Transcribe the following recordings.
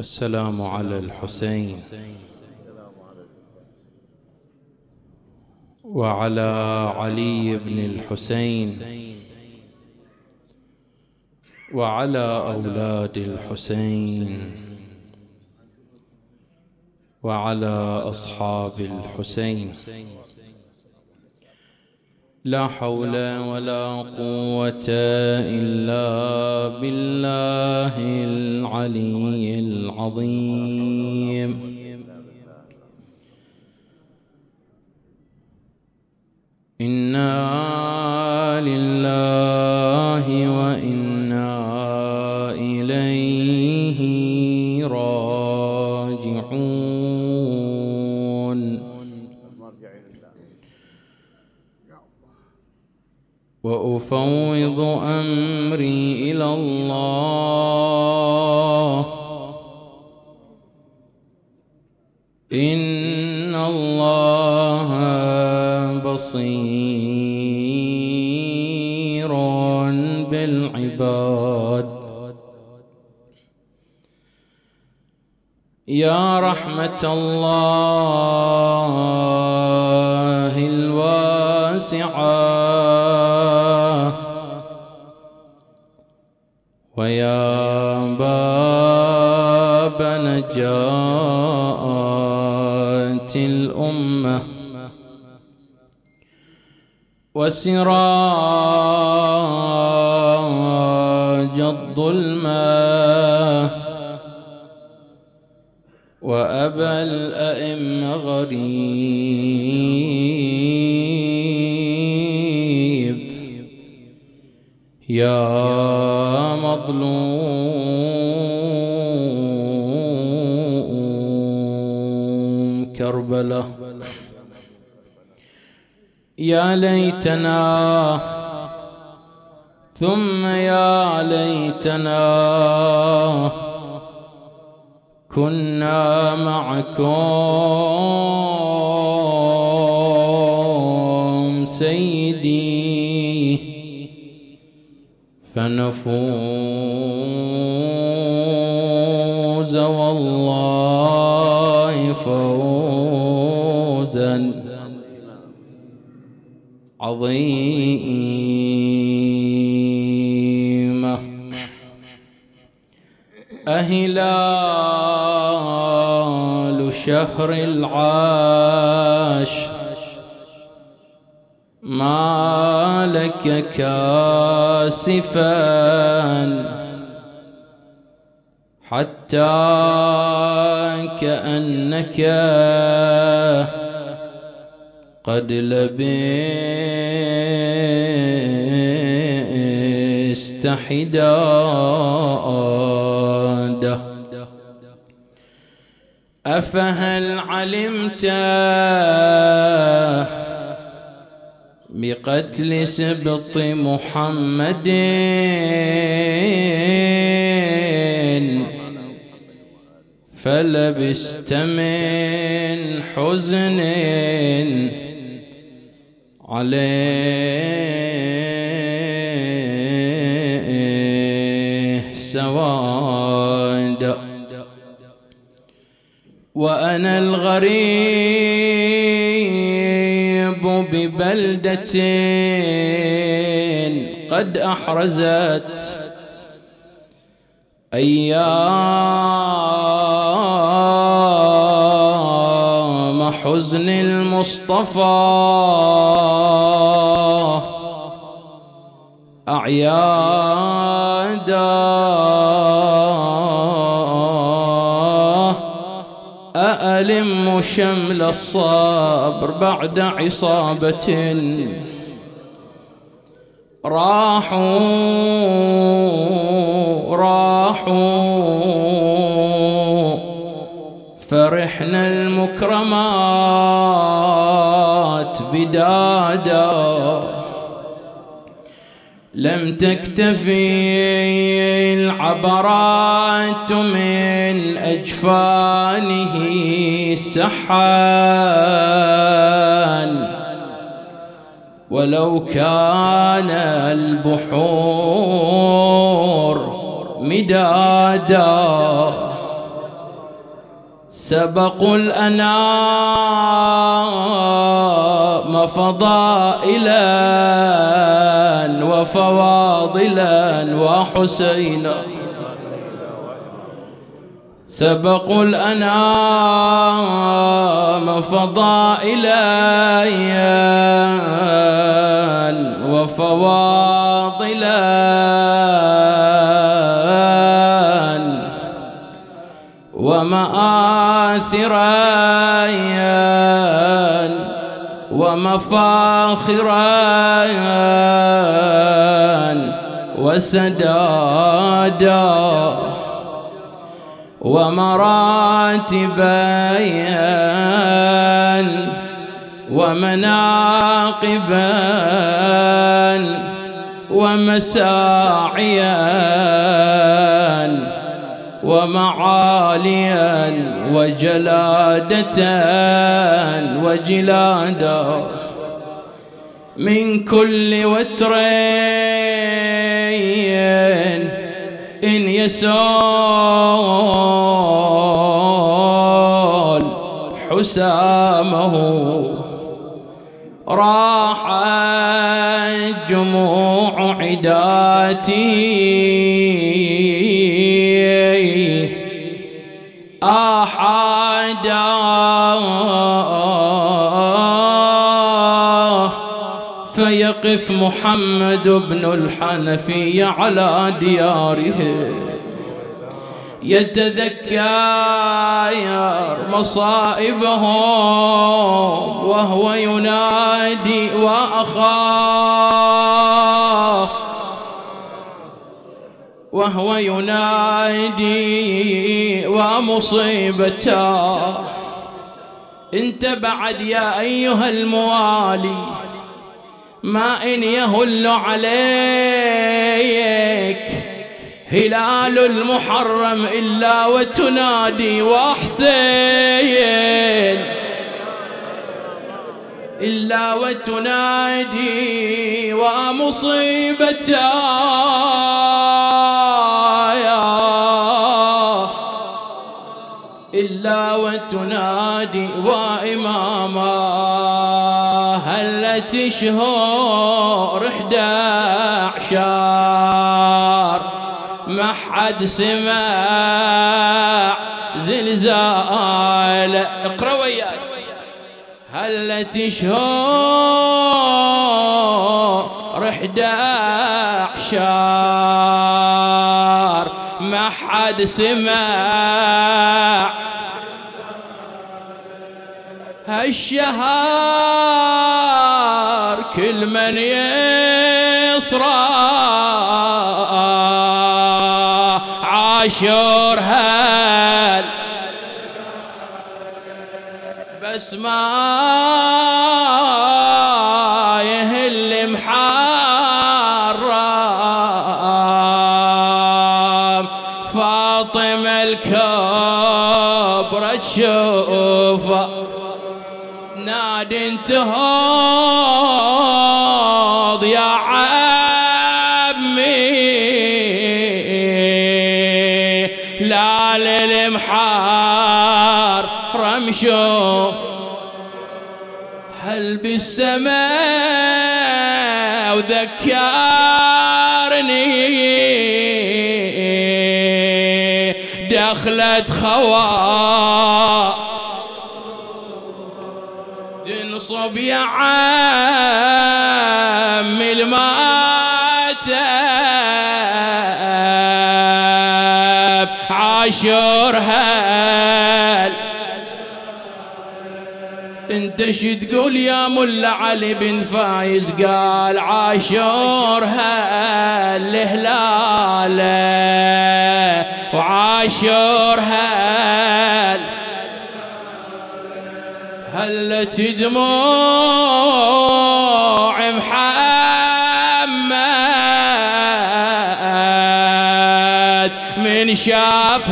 السلام على الحسين. وعلى علي بن الحسين. وعلى أولاد الحسين. وعلى أصحاب الحسين. لا حول ولا قوة إلا بالله العلي العظيم. إنا لله وأفوض أمري إلى الله إن الله بصير بالعباد يا رحمة الله الواسعة ويا باب نجاة الأمة وسراج الظلمة وأبا الأئمة غريب يا مظلوم كربلاء يا ليتنا. ثم يا ليتنا. كنا معكم. فنفوز والله فوزا عظيما أهلال شهر العاش ما لك كاسفا حتى كأنك قد لبست حداده. أفهل علمت بقتل سبط محمد. فلبست من حزن عليه سواد. وأنا الغريب ببلدة قد أحرزت أيام حزن المصطفى. أعيادا شمل الصبر بعد عصابة. راحوا راحوا. فرحنا المكرمات بدادا. لم تكتفي العبرات من أجفانه سحان. ولو كان البحور مدادا. سبقوا الأنام فضائلا. وفواضلا وحسينا. سبقوا الأنام فضائلا وفواضلا. ومآثرا ومفاخرا. وسدادا ومراتبا ومناقبا ومساعيا ومعاليا وجلادة وجلادا من كل وترين إن يسول حسامه راح جموع عداتي. فيقف محمد بن الحنفي على دياره. يتذكر مصائبهم وهو ينادي وأخاه. وهو ينادي ومصيبته. انت بعد يا أيها الموالي ما إن يهل عليك. هلال المحرم إلا وتنادي واحسين إلا وتنادي ومصيبتها إلا وتنادي وإماما. هلت شهور إحدى حد سمع زلزال اقرا وياك هلت شهور إحدى عشر ما حد سمع هالشهر كل من يصرى عاشور هل بس ما يهل محرم. فاطمة الكبرى تشوفه. ناد انتهاض دخلت خوار تنصب يا عم الماتب عاشور هل. انت شو تقول يا ملا علي بن فايز قال عاشور هل هلاله وعاشور هل هلت دموع محمد من شاف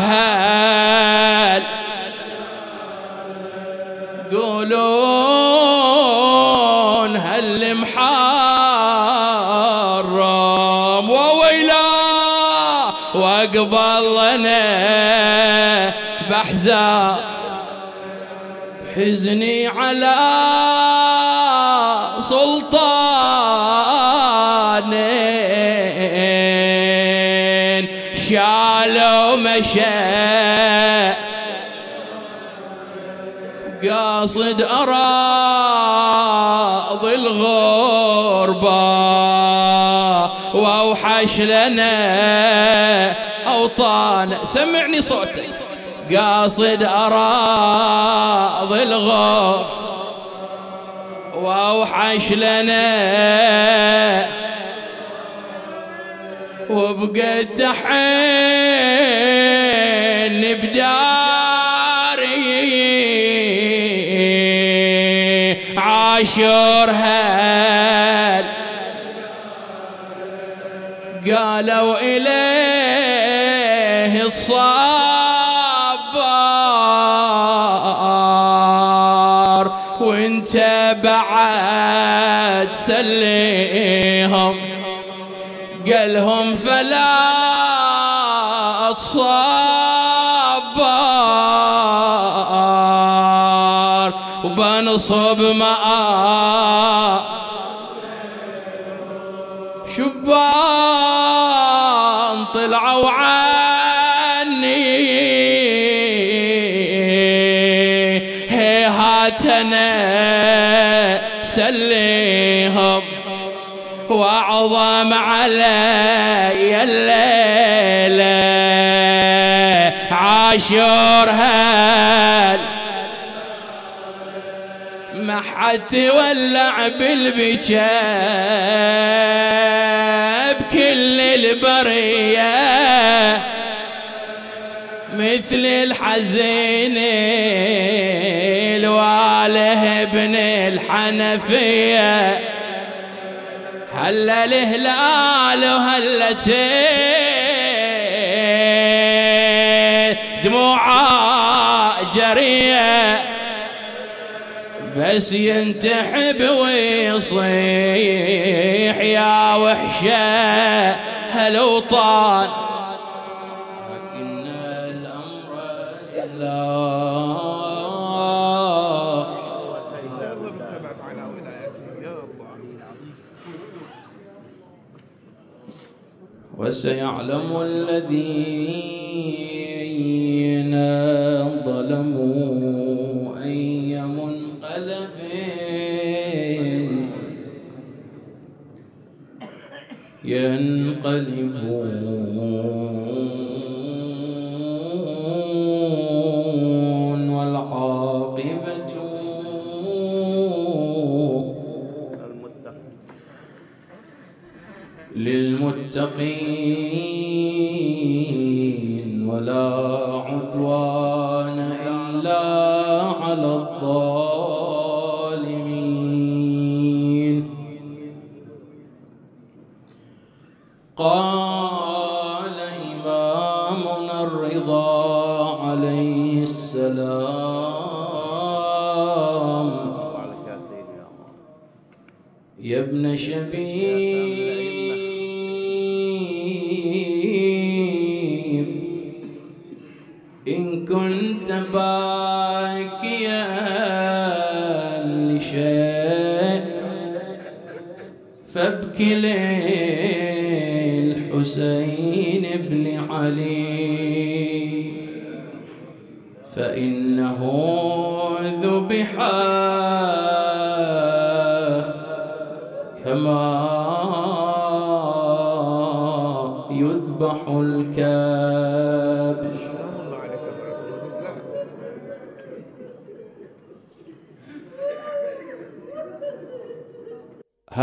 بحزاب حزني على سلطان شالوا مشى. قاصد أراضي الغربة وأوحش لنا أوطان. سمعني صوتك. قاصد أراضي الغربة وأوحش لنا وبقيت حين بداري عاشور هل قالوا إليه بعد سليهم قالهم فلا الصبار وبنصب ماء واعظم علي الليلة عاشور هل ما حد تولع بالبكاء بكل البرية. مثل الحزين الواله ابن الحنفية. هلا الهلال وهلتين دموعا جرية. بس ينتحب ويصيح يا وحشة. هالوطان لكن الأمر لله إلا الله بالثبات على ولايته يا الله وسيعلم الذين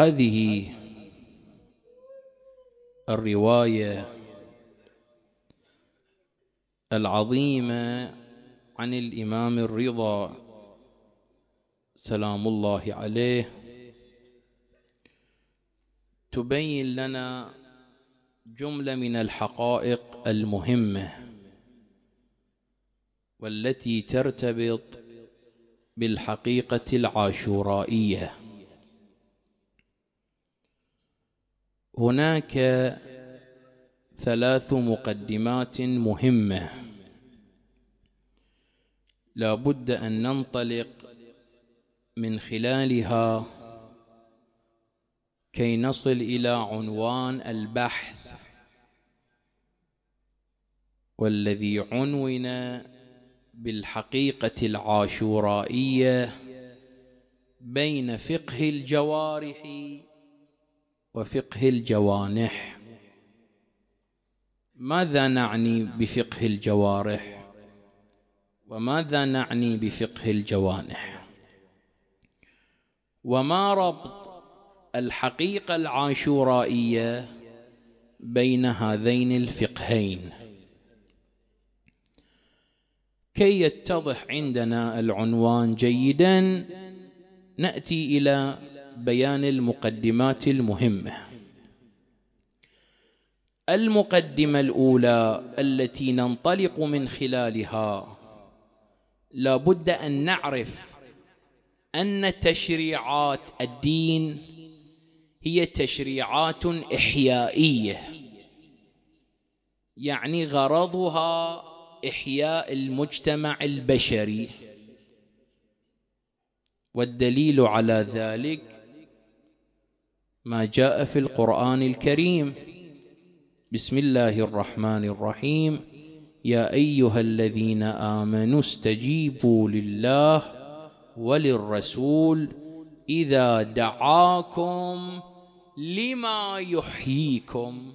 هذه الرواية العظيمة عن الإمام الرضا سلام الله عليه. تبين لنا جملة من الحقائق المهمة والتي ترتبط بالحقيقة العاشورائية. هناك ثلاث مقدمات مهمة. لا بد أن ننطلق من خلالها كي نصل إلى عنوان البحث والذي عنون بالحقيقة العاشورائية بين فقه الجوارح وفقه الجوانح. ماذا نعني بفقه الجوارح؟ وماذا نعني بفقه الجوانح؟ وما ربط الحقيقة العاشورائية بين هذين الفقهين؟ كي يتضح عندنا العنوان جيدا نأتي إلى بيان المقدمات المهمة. المقدمة الأولى التي ننطلق من خلالها لا بد أن نعرف أن تشريعات الدين هي تشريعات إحيائية يعني غرضها إحياء المجتمع البشري والدليل على ذلك ما جاء في القرآن الكريم. بسم الله الرحمن الرحيم. يا أيها الذين آمنوا استجيبوا لله وللرسول إذا دعاكم لما يحييكم.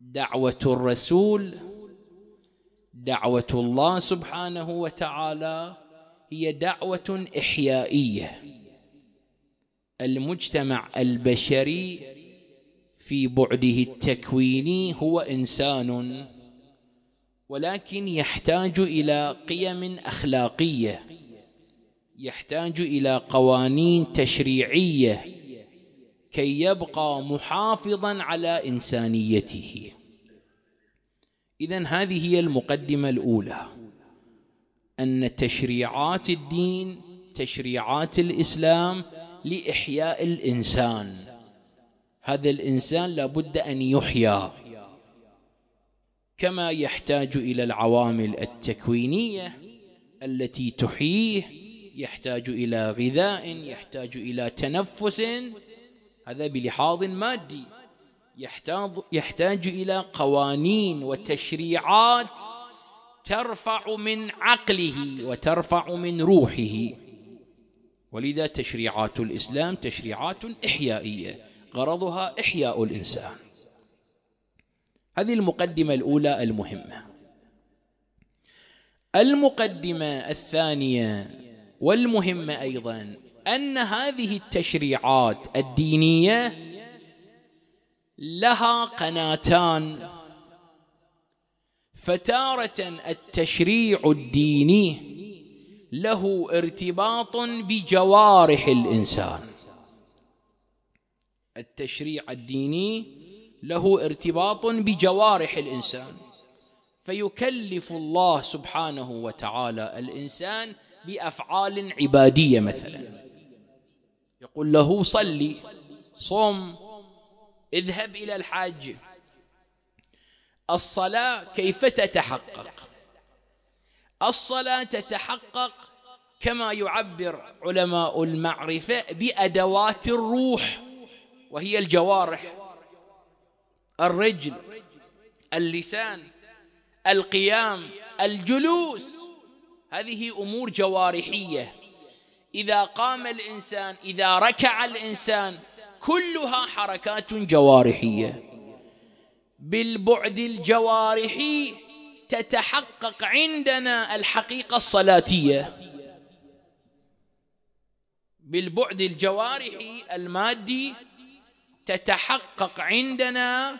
دعوة الرسول دعوة الله سبحانه وتعالى هي دعوة إحيائية. المجتمع البشري في بعده التكويني هو إنسان ولكن يحتاج إلى قيم أخلاقية يحتاج إلى قوانين تشريعية كي يبقى محافظا على إنسانيته. اذا هذه هي المقدمة الأولى أن تشريعات الدين تشريعات الإسلام لإحياء الإنسان. هذا الإنسان لابد أن يحيا. كما يحتاج إلى العوامل التكوينية التي تحييه يحتاج إلى غذاء يحتاج إلى تنفس. هذا بلحاظ مادي. يحتاج يحتاج إلى قوانين وتشريعات ترفع من عقله وترفع من روحه. ولذا تشريعات الإسلام تشريعات إحيائية غرضها إحياء الإنسان. هذه المقدمة الأولى المهمة. المقدمة الثانية والمهمة أيضا أن هذه التشريعات الدينية لها قناتان. فتارة التشريع الديني له ارتباط بجوارح الإنسان. التشريع الديني له ارتباط بجوارح الإنسان. فيكلف الله سبحانه وتعالى الإنسان بأفعال عبادية مثلا. يقول له صلي صم اذهب إلى الحج الصلاة كيف تتحقق؟ الصلاة تتحقق كما يعبر علماء المعرفة بأدوات الروح وهي الجوارح الرجل اللسان القيام الجلوس. هذه أمور جوارحية. إذا قام الإنسان إذا ركع الإنسان كلها حركات جوارحية. بالبعد الجوارحي تتحقق عندنا الحقيقة الصلاتية. بالبعد الجوارحي المادي تتحقق عندنا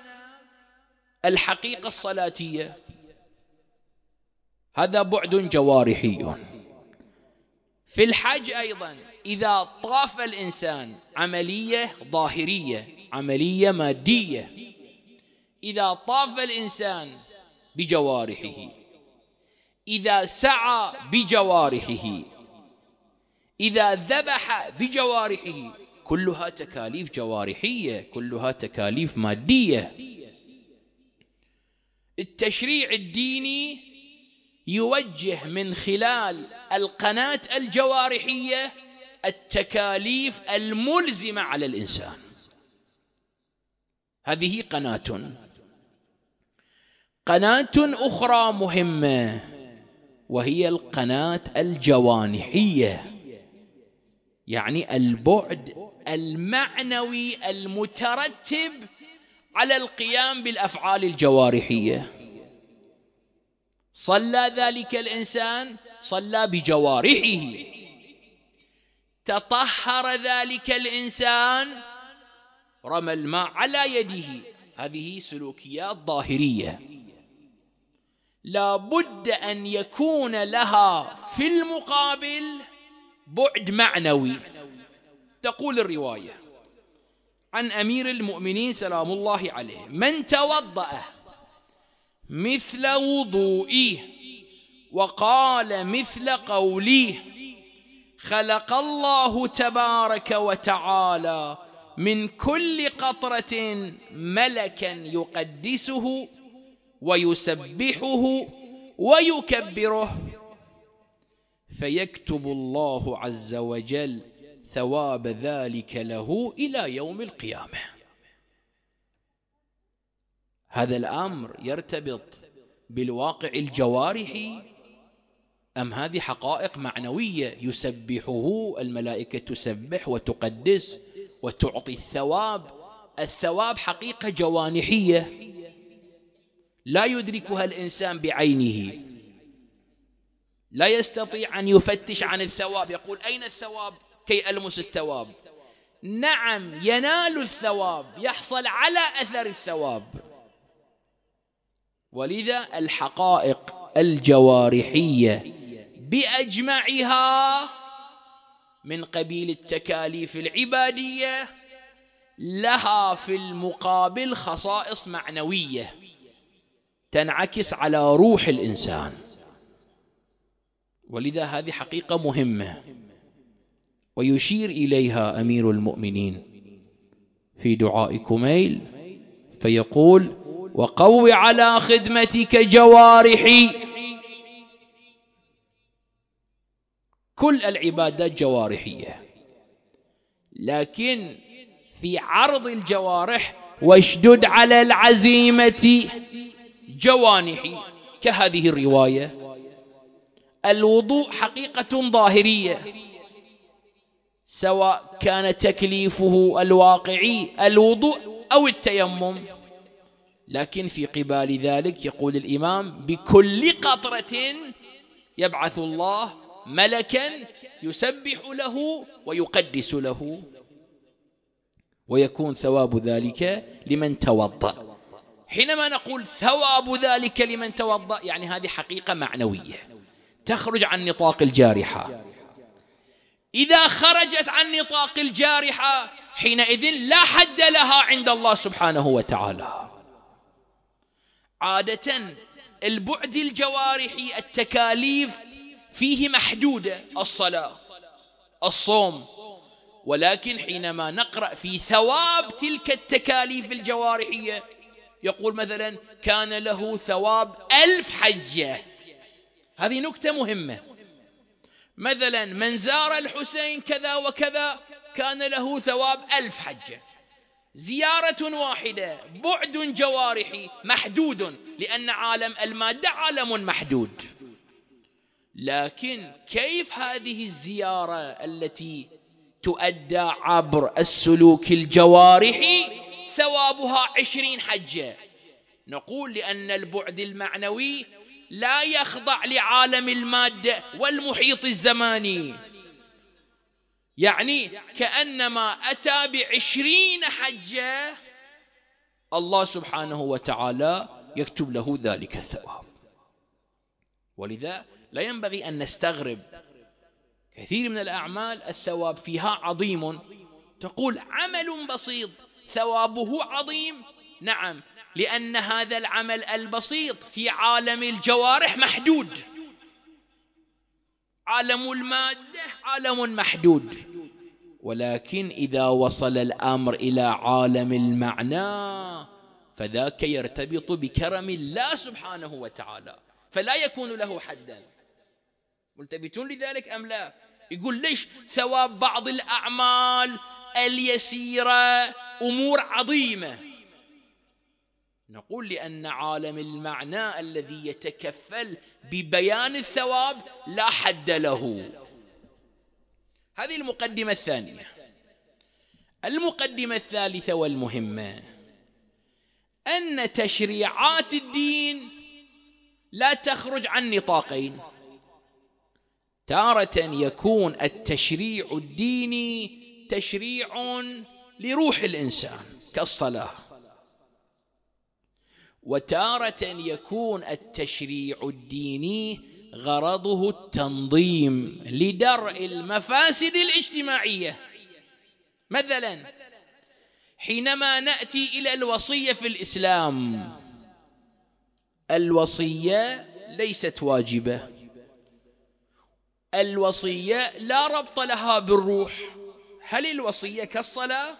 الحقيقة الصلاتية. هذا بعد جوارحي. في الحج أيضا إذا طاف الإنسان عملية ظاهرية عملية مادية إذا طاف الإنسان بجوارحه إذا سعى بجوارحه إذا ذبح بجوارحه كلها تكاليف جوارحية كلها تكاليف مادية. التشريع الديني يوجه من خلال القناة الجوارحية التكاليف الملزمة على الإنسان. هذه قناة. قناة أخرى مهمة وهي القناة الجوانحية. يعني البعد المعنوي المترتب على القيام بالأفعال الجوارحية. صلى ذلك الإنسان صلى بجوارحه. تطهر ذلك الإنسان رمى الماء على يده. هذه سلوكيات ظاهرية. لا بد أن يكون لها في المقابل بعد معنوي. تقول الرواية. عن أمير المؤمنين سلام الله عليه. من توضأ مثل وضوئه وقال مثل قوله خلق الله تبارك وتعالى من كل قطرة ملكا يقدسه ويسبحه ويكبره فيكتب الله عز وجل ثواب ذلك له إلى يوم القيامة. هذا الأمر يرتبط بالواقع الجوارحي أم هذه حقائق معنوية يسبحه؟ الملائكة تسبح وتقدس وتعطي الثواب. الثواب حقيقة جوانحية. لا يدركها الإنسان بعينه. لا يستطيع أن يفتش عن الثواب. يقول أين الثواب؟ كي ألمس الثواب. نعم ينال الثواب. يحصل على أثر الثواب. ولذا الحقائق الجوارحية بأجمعها من قبيل التكاليف العبادية لها في المقابل خصائص معنوية تنعكس على روح الإنسان. ولذا هذه حقيقة مهمة. ويشير إليها أمير المؤمنين في دعاء كميل فيقول وقو على خدمتك جوارحي. كل العبادات جوارحية. لكن في عرض الجوارح واشدد على العزيمة جوانحي. كهذه الرواية الوضوء حقيقة ظاهرية سواء كان تكليفه الواقعي الوضوء أو التيمم. لكن في قبال ذلك يقول الإمام بكل قطرة يبعث الله ملكا يسبح له ويقدس له. ويكون ثواب ذلك لمن توضأ. حينما نقول ثواب ذلك لمن توضأ يعني هذه حقيقة معنوية. تخرج عن نطاق الجارحة. إذا خرجت عن نطاق الجارحة حينئذ لا حد لها عند الله سبحانه وتعالى. عادة البعد الجوارحي التكاليف فيه محدودة الصلاة الصوم. ولكن حينما نقرأ في ثواب تلك التكاليف الجوارحية يقول مثلا كان له ثواب ألف حجة. هذه نكتة مهمة. مثلا من زار الحسين كذا وكذا كان له ثواب ألف حجة. زيارة واحدة بعد جوارحي محدود لأن عالم المادة عالم محدود. لكن كيف هذه الزيارة التي تؤدى عبر السلوك الجوارحي ثوابها عشرين حجة؟ نقول لأن البعد المعنوي لا يخضع لعالم المادة والمحيط الزماني. يعني كأنما أتى بعشرين حجة الله سبحانه وتعالى يكتب له ذلك الثواب. ولذا لا ينبغي أن نستغرب. كثير من الأعمال الثواب فيها عظيم. تقول عمل بسيط ثوابه عظيم. نعم لأن هذا العمل البسيط في عالم الجوارح محدود. عالم المادة عالم محدود. ولكن إذا وصل الأمر إلى عالم المعنى فذاك يرتبط بكرم الله سبحانه وتعالى. فلا يكون له حدا. ملتفتون لذلك أم لا؟ يقول ليش ثواب بعض الأعمال اليسيرة أمور عظيمة؟ نقول لأن عالم المعنى الذي يتكفل ببيان الثواب لا حد له. هذه المقدمة الثانية. المقدمة الثالثة والمهمة. أن تشريعات الدين لا تخرج عن نطاقين. تارة يكون التشريع الديني تشريع لروح الإنسان كالصلاة. وتارة يكون التشريع الديني غرضه التنظيم لدرء المفاسد الاجتماعية. مثلا حينما نأتي إلى الوصية في الإسلام الوصية ليست واجبة. الوصية لا ربط لها بالروح. هل الوصية كالصلاة؟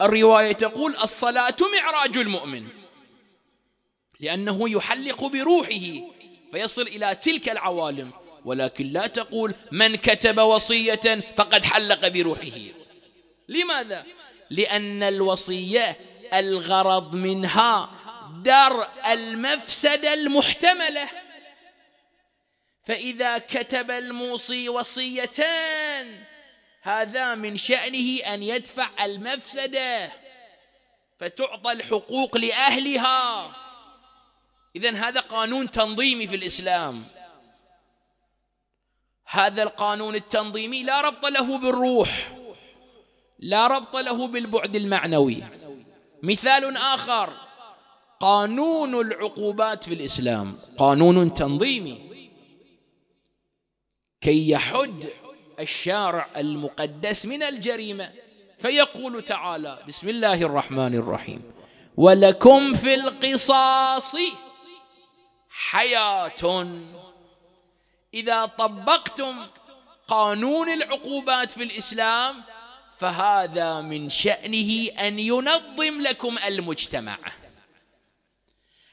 الرواية تقول الصلاة معراج المؤمن. لأنه يحلق بروحه فيصل إلى تلك العوالم. ولكن لا تقول من كتب وصية فقد حلق بروحه. لماذا؟ لأن الوصية الغرض منها درء المفسدة المحتملة فإذا كتب الموصي وصيتان هذا من شأنه أن يدفع المفسدة فتعطى الحقوق لأهلها. إذا هذا قانون تنظيمي في الإسلام. هذا القانون التنظيمي لا ربط له بالروح لا ربط له بالبعد المعنوي. مثال آخر قانون العقوبات في الإسلام قانون تنظيمي. كي يحد الشارع المقدس من الجريمة فيقول تعالى بسم الله الرحمن الرحيم ولكم في القصاص حياة. إذا طبقتم قانون العقوبات في الإسلام فهذا من شأنه أن ينظم لكم المجتمع.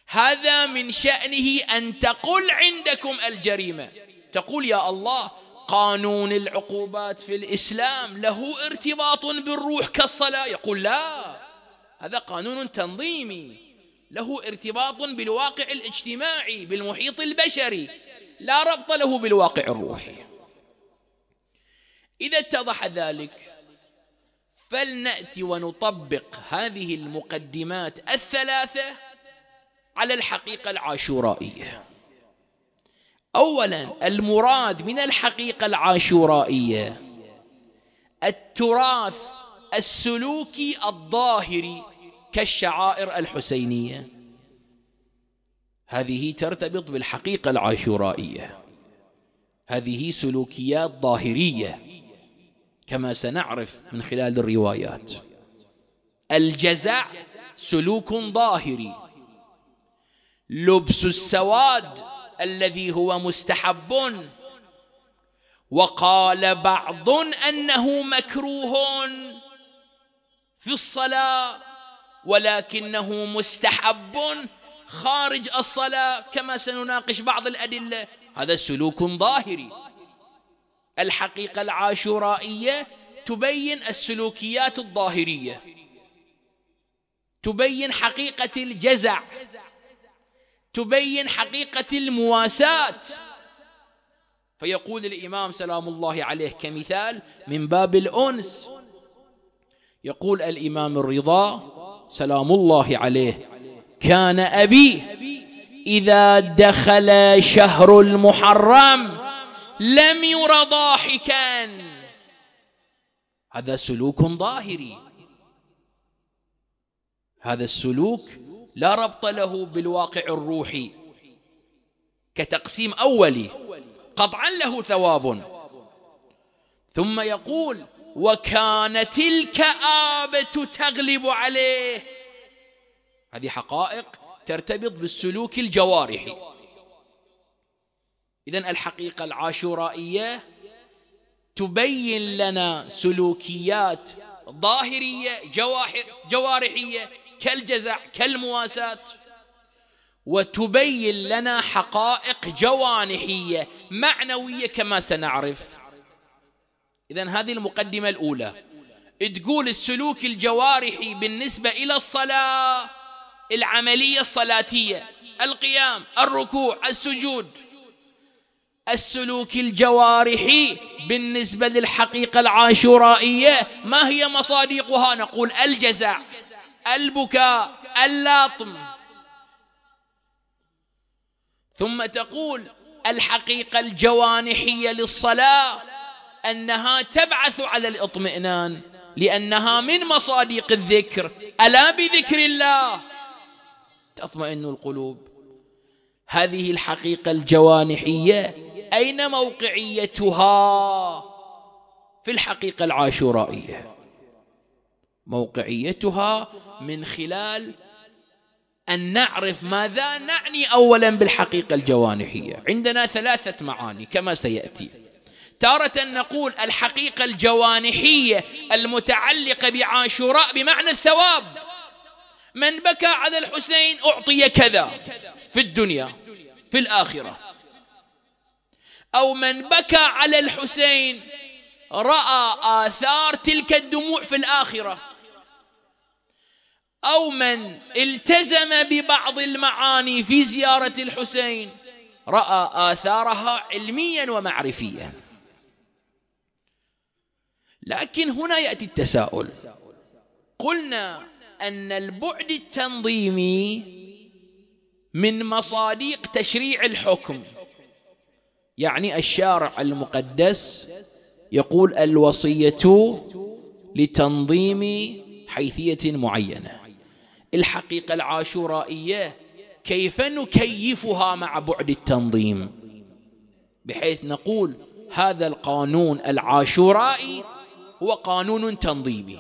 هذا من شأنه أن تقل عندكم الجريمة. تقول يا الله قانون العقوبات في الإسلام له ارتباط بالروح كالصلاة؟ يقول لا هذا قانون تنظيمي. له ارتباط بالواقع الاجتماعي بالمحيط البشري لا ربط له بالواقع الروحي. إذا اتضح ذلك فلنأتي ونطبق هذه المقدمات الثلاثة على الحقيقة العاشورائية. اولا المراد من الحقيقة العاشورائية التراث السلوكي الظاهري كالشعائر الحسينية. هذه ترتبط بالحقيقة العاشورائية. هذه سلوكيات ظاهرية كما سنعرف من خلال الروايات. الجزع سلوك ظاهري. لبس السواد الذي هو مستحب. وقال بعض أنه مكروه في الصلاة. ولكنه مستحب خارج الصلاة كما سنناقش بعض الأدلة. هذا سلوك ظاهري. الحقيقة العاشورائية تبين السلوكيات الظاهرية. تبين حقيقة الجزع. تبين حقيقة المواساة. فيقول الإمام سلام الله عليه كمثال من باب الأنس. يقول الإمام الرضا سلام الله عليه. كان أبي إذا دخل شهر المحرم لم ير ضاحكا. هذا سلوك ظاهري. هذا السلوك لا ربط له بالواقع الروحي. كتقسيم أولي قطعا له ثواب. ثم يقول وكانت الكآبة تغلب عليه. هذه حقائق ترتبط بالسلوك الجوارحي. إذن الحقيقة العاشورائية تبين لنا سلوكيات ظاهرية جوارحية كالجزع كالمواساة. وتبين لنا حقائق جوانحية معنوية كما سنعرف. اذا هذه المقدمة الأولى. تقول السلوك الجوارحي بالنسبة إلى الصلاة العملية الصلاتية القيام الركوع السجود. السلوك الجوارحي بالنسبة للحقيقة العاشورائية ما هي مصادقها؟ نقول الجزع البكاء اللطم. ثم تقول الحقيقة الجوانحية للصلاة أنها تبعث على الاطمئنان لأنها من مصادق الذكر. ألا بذكر الله؟ تطمئن القلوب. هذه الحقيقة الجوانحية أين موقعيتها؟ في الحقيقة العاشورائية. موقعيتها من خلال أن نعرف ماذا نعني اولا بالحقيقة الجوانحية. عندنا ثلاثة معاني كما سيأتي. تارة نقول الحقيقة الجوانحية المتعلقة بعاشوراء بمعنى الثواب. من بكى على الحسين أعطي كذا في الدنيا في الآخرة. أو من بكى على الحسين رأى آثار تلك الدموع في الآخرة. أو من التزم ببعض المعاني في زيارة الحسين رأى آثارها علميا ومعرفيا. لكن هنا يأتي التساؤل. قلنا أن البعد التنظيمي من مصادق تشريع الحكم. يعني الشارع المقدس يقول الوصية لتنظيم حيثية معينة. الحقيقة العاشورائية كيف نكيفها مع بعد التنظيم؟ بحيث نقول هذا القانون العاشورائي هو قانون تنظيمي.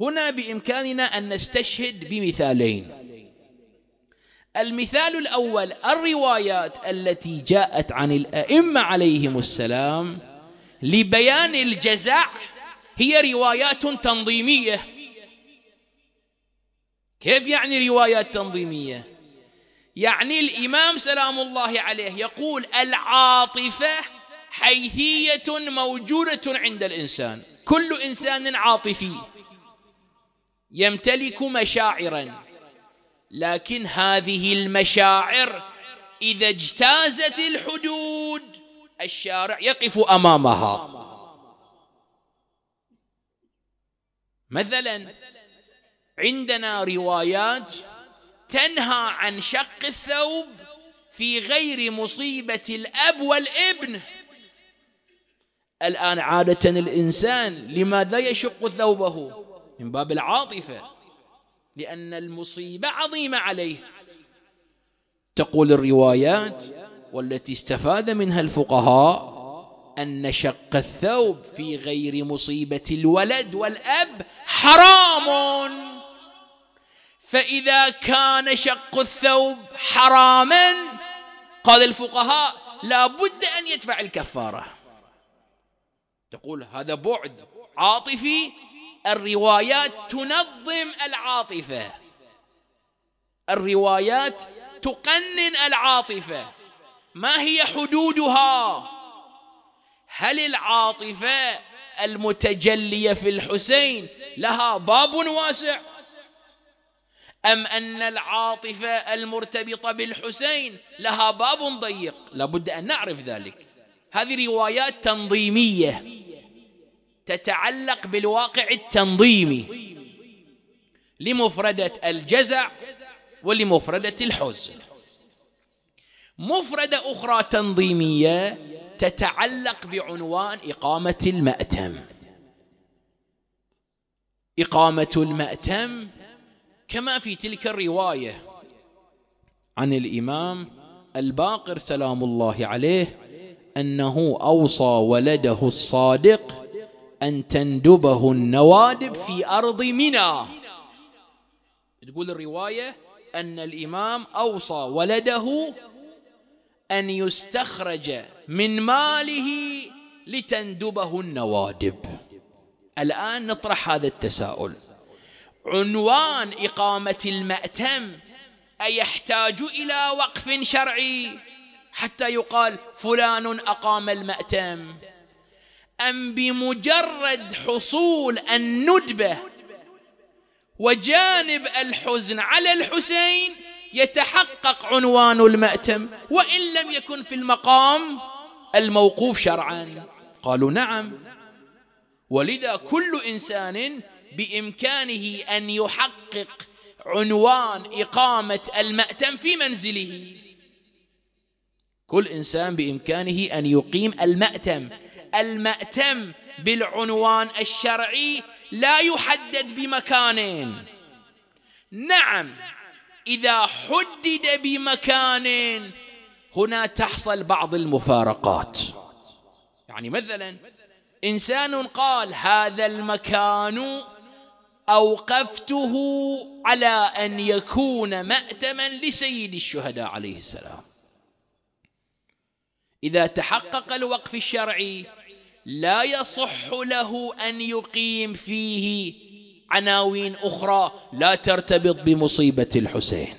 هنا بإمكاننا أن نستشهد بمثالين. المثال الأول الروايات التي جاءت عن الأئمة عليهم السلام لبيان الجزع هي روايات تنظيمية. كيف يعني روايات تنظيمية؟ يعني الإمام سلام الله عليه يقول العاطفة حيثيه موجودة عند الإنسان. كل إنسان عاطفي يمتلك مشاعرا لكن هذه المشاعر إذا اجتازت الحدود الشارع يقف أمامها. مثلا عندنا روايات تنهى عن شق الثوب في غير مصيبة الأب والابن. الآن عادة الإنسان لماذا يشق ثوبه؟ من باب العاطفة لأن المصيبة عظيمة عليه. تقول الروايات والتي استفاد منها الفقهاء أن شق الثوب في غير مصيبة الولد والأب حرام. فإذا كان شق الثوب حراما قال الفقهاء لا بد أن يدفع الكفارة. تقول هذا بعد عاطفي الروايات تنظم العاطفة. الروايات تقنن العاطفة. ما هي حدودها؟ هل العاطفة المتجلية في الحسين لها باب واسع؟ أم أن العاطفة المرتبطة بالحسين لها باب ضيق؟ لابد أن نعرف ذلك. هذه روايات تنظيمية تتعلق بالواقع التنظيمي لمفردة الجزع ولمفردة الحزن. مفردة أخرى تنظيمية تتعلق بعنوان إقامة المأتم. إقامة المأتم كما في تلك الرواية عن الإمام الباقر سلام الله عليه أنه أوصى ولده الصادق أن تندبه النوادب في أرض منى. تقول الرواية أن الإمام أوصى ولده أن يستخرج من ماله لتندبه النوادب. الآن نطرح هذا التساؤل. عنوان إقامة المأتم أيحتاج إلى وقف شرعي؟ حتى يقال فلان أقام المأتم. أم بمجرد حصول الندبة وجانب الحزن على الحسين يتحقق عنوان المأتم وإن لم يكن في المقام الموقوف شرعا. قالوا نعم. ولذا كل إنسان بإمكانه أن يحقق عنوان إقامة المأتم في منزله كل إنسان بإمكانه أن يقيم المأتم. المأتم بالعنوان الشرعي لا يحدد بمكان. نعم إذا حدد بمكان هنا تحصل بعض المفارقات. يعني مثلا إنسان قال هذا المكان أوقفته على أن يكون مأتما لسيد الشهداء عليه السلام. إذا تحقق الوقف الشرعي لا يصح له أن يقيم فيه عناوين أخرى لا ترتبط بمصيبة الحسين.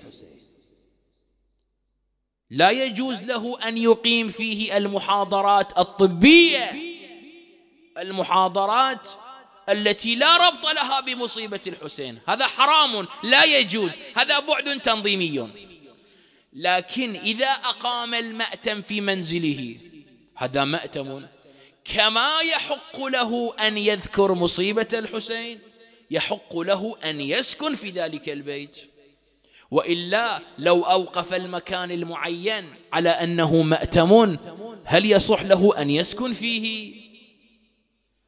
لا يجوز له أن يقيم فيه المحاضرات الطبية المحاضرات التي لا ربط لها بمصيبة الحسين. هذا حرام لا يجوز. هذا بعد تنظيمي. لكن إذا أقام المأتم في منزله هذا مأتم. كما يحق له أن يذكر مصيبة الحسين يحق له أن يسكن في ذلك البيت. وإلا لو أوقف المكان المعين على أنه مأتم هل يصح له أن يسكن فيه؟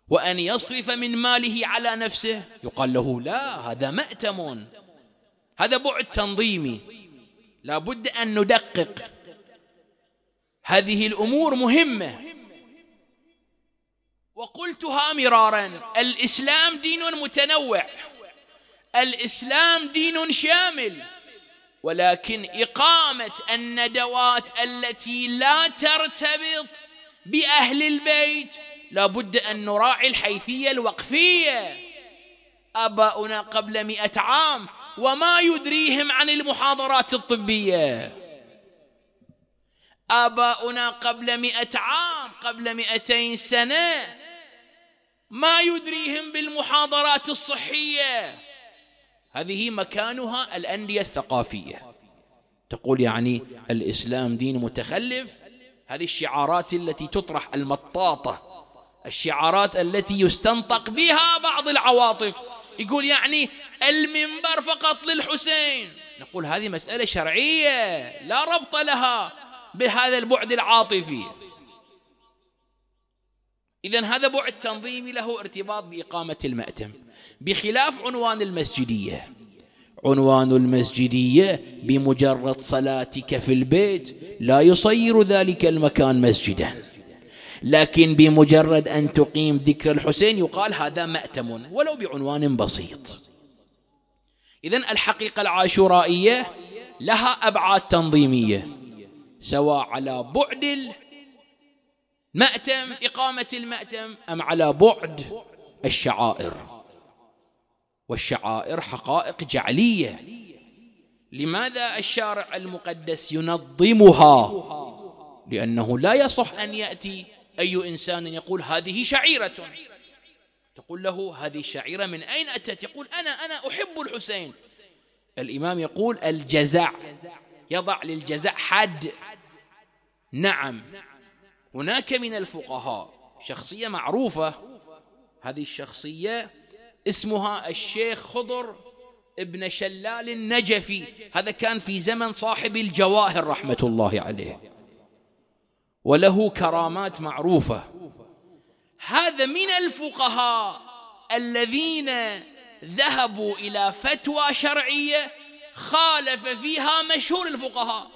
وأن يصرف من ماله على نفسه؟ يقال له لا هذا مأتم. هذا بعد تنظيمي. لا بد أن ندقق. هذه الأمور مهمة. وقلتها مرارا الإسلام دين متنوع. الإسلام دين شامل. ولكن إقامة الندوات التي لا ترتبط بأهل البيت لابد أن نراعي الحيثية الوقفية. آباؤنا قبل مئة عام وما يدريهم عن المحاضرات الطبية. آباؤنا قبل مئة عام قبل مئتين سنة ما يدريهم بالمحاضرات الصحية. هذه مكانها الأندية الثقافية. تقول يعني الإسلام دين متخلف؟ هذه الشعارات التي تطرح المطاطة الشعارات التي يستنطق بها بعض العواطف. يقول يعني المنبر فقط للحسين. نقول هذه مسألة شرعية لا ربط لها بهذا البعد العاطفي. إذا هذا بعد تنظيمي له ارتباط بإقامة المأتم بخلاف عنوان المسجدية. عنوان المسجدية بمجرد صلاتك في البيت لا يصير ذلك المكان مسجدا. لكن بمجرد أن تقيم ذكر الحسين يقال هذا مأتم ولو بعنوان بسيط. إذا الحقيقة العاشورائية لها أبعاد تنظيمية سواء على بعد المأتم إقامة المأتم أم على بعد الشعائر. والشعائر حقائق جعلية. لماذا الشارع المقدس ينظمها؟ لأنه لا يصح أن يأتي أي إنسان يقول هذه شعيرة؟ تقول له هذه الشعيرة من أين أتت؟ يقول أنا أنا أحب الحسين. الإمام يقول الجزع يضع للجزع حد. نعم. هناك من الفقهاء شخصية معروفة. هذه الشخصية اسمها الشيخ خضر ابن شلال النجفي. هذا كان في زمن صاحب الجواهر رحمة الله عليه. وله كرامات معروفة. هذا من الفقهاء الذين ذهبوا إلى فتوى شرعية خالف فيها مشهور الفقهاء.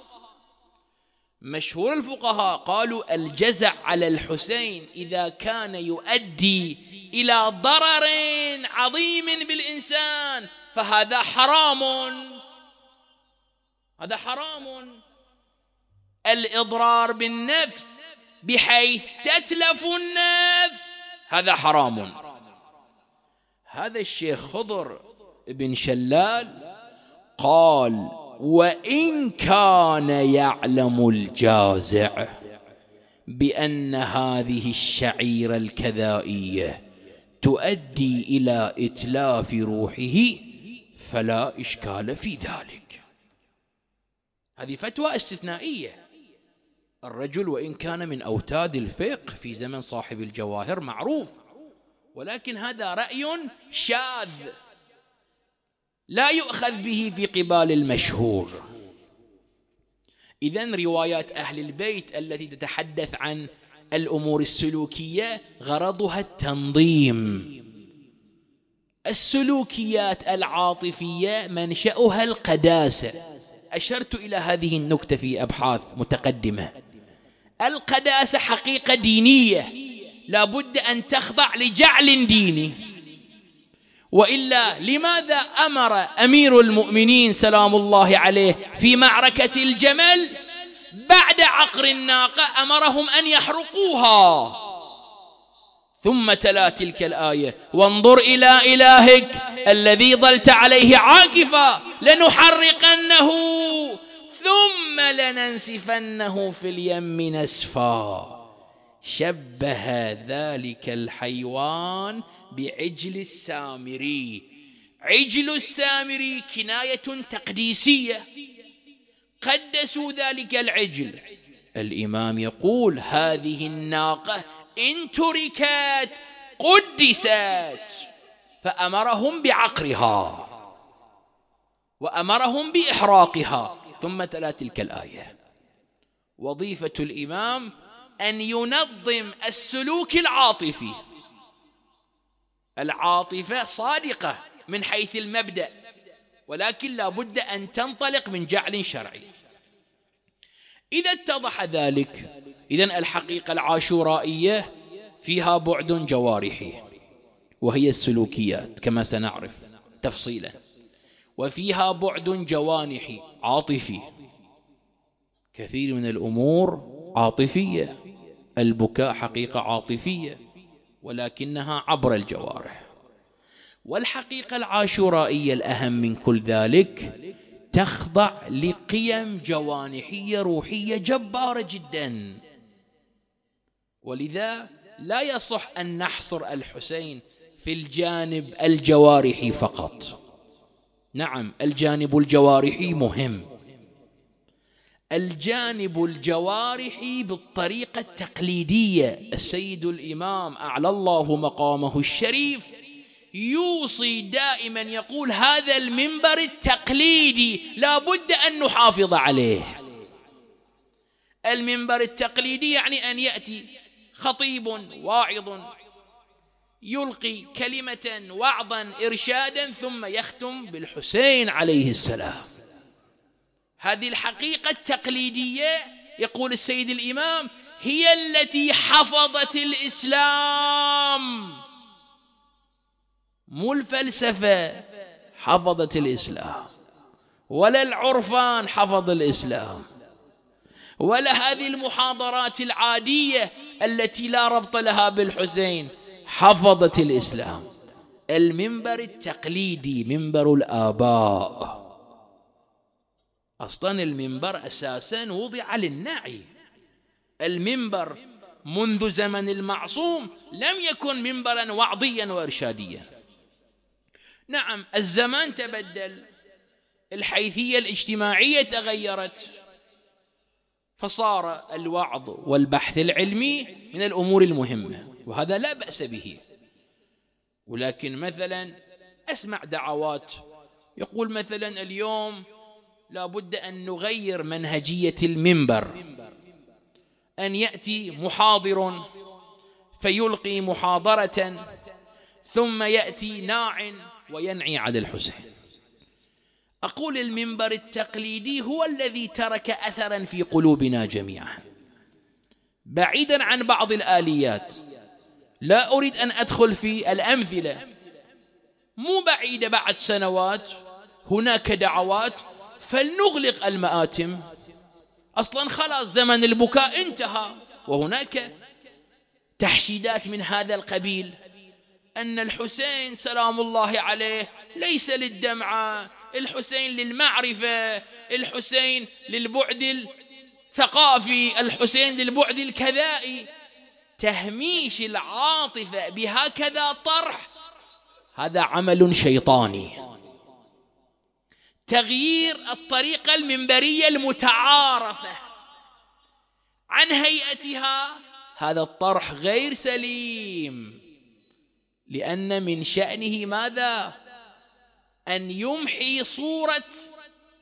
مشهور الفقهاء قالوا الجزع على الحسين إذا كان يؤدي إلى ضرر عظيم بالإنسان فهذا حرام. هذا حرام. الإضرار بالنفس بحيث تتلف النفس. هذا حرام. هذا الشيخ خضر بن شلال قال وإن كان يعلم الجازع بأن هذه الشعيرة الكذائية تؤدي إلى إتلاف روحه فلا إشكال في ذلك. هذه فتوى استثنائية. الرجل وإن كان من أوتاد الفقه في زمن صاحب الجواهر معروف ولكن هذا رأي شاذ لا يؤخذ به في قبال المشهور. إذا روايات أهل البيت التي تتحدث عن الأمور السلوكية غرضها التنظيم. السلوكيات العاطفية منشأها القداسة. أشرت إلى هذه النكتة في أبحاث متقدمة. القداسة حقيقة دينية. لا بد أن تخضع لجعل ديني. وإلا لماذا أمر أمير المؤمنين سلام الله عليه في معركة الجمل؟ بعد عقر الناقة أمرهم أن يحرقوها. ثم تلا تلك الآية. وانظر إلى إلهك الذي ظلت عليه عاكفا. لنحرقنه. ثم لننسفنه في اليم نسفا. شبه ذلك الحيوان بعجل السامري. عجل السامري كناية تقديسية. قدسوا ذلك العجل. الإمام يقول هذه الناقة إن تركت قدست. فأمرهم بعقرها. وأمرهم بإحراقها. ثم تلا تلك الآية. وظيفة الإمام أن ينظم السلوك العاطفي. العاطفة صادقة من حيث المبدأ ولكن لا بد أن تنطلق من جعل شرعي. إذا اتضح ذلك إذا الحقيقة العاشورائية فيها بعد جوارحي وهي السلوكيات كما سنعرف تفصيلا. وفيها بعد جوانحي عاطفي. كثير من الأمور عاطفية. البكاء حقيقة عاطفية ولكنها عبر الجوارح. والحقيقة العاشورائية الأهم من كل ذلك تخضع لقيم جوانحية روحية جبارة جدا. ولذا لا يصح أن نحصر الحسين في الجانب الجوارحي فقط. نعم الجانب الجوارحي مهم. الجانب الجوارحي بالطريقة التقليدية. السيد الإمام أعلى الله مقامه الشريف يوصي دائما يقول هذا المنبر التقليدي لا بد أن نحافظ عليه. المنبر التقليدي يعني أن يأتي خطيب واعظ يلقي كلمة وعظا إرشادا ثم يختم بالحسين عليه السلام. هذه الحقيقة التقليدية يقول السيد الإمام هي التي حفظت الإسلام. مو الفلسفة حفظت الإسلام. ولا العرفان حفظ الإسلام. ولا هذه المحاضرات العادية التي لا ربط لها بالحسين. حفظت الإسلام. المنبر التقليدي منبر الآباء. أصلا المنبر أساسا وضع للنعي. المنبر منذ زمن المعصوم لم يكن منبرا وعظيا وارشاديا. نعم الزمان تبدل الحيثية الاجتماعية تغيرت فصار الوعظ والبحث العلمي من الأمور المهمة. وهذا لا بأس به. ولكن مثلا أسمع دعوات. يقول مثلا اليوم لا بد أن نغير منهجية المنبر. أن يأتي محاضر فيلقي محاضرة ثم يأتي ناع وينعي على الحسين. أقول المنبر التقليدي هو الذي ترك أثرا في قلوبنا جميعا. بعيدا عن بعض الآليات. لا أريد أن أدخل في الأمثلة. مو بعيدة بعد سنوات هناك دعوات فلنغلق المآتم. أصلا خلاص زمن البكاء انتهى. وهناك تحشيدات من هذا القبيل. أن الحسين سلام الله عليه ليس للدمعة الحسين للمعرفة الحسين للبعد الثقافي الحسين للبعد الكذائي. تهميش العاطفة بهكذا طرح. هذا عمل شيطاني. تغيير الطريقة المنبرية المتعارفة عن هيئتها. هذا الطرح غير سليم. لأن من شأنه ماذا؟ أن يمحي صورة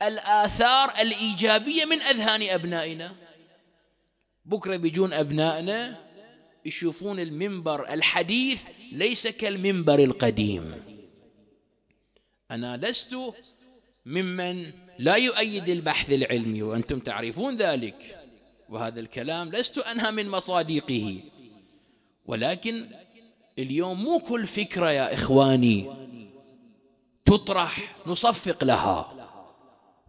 الآثار الإيجابية من أذهان أبنائنا. بكرة بيجون أبنائنا يشوفون المنبر الحديث ليس كالمنبر القديم. أنا لست ممن لا يؤيد البحث العلمي وأنتم تعرفون ذلك. وهذا الكلام لست أنهى من مصادقه. ولكن اليوم مو كل فكرة يا إخواني تطرح نصفق لها.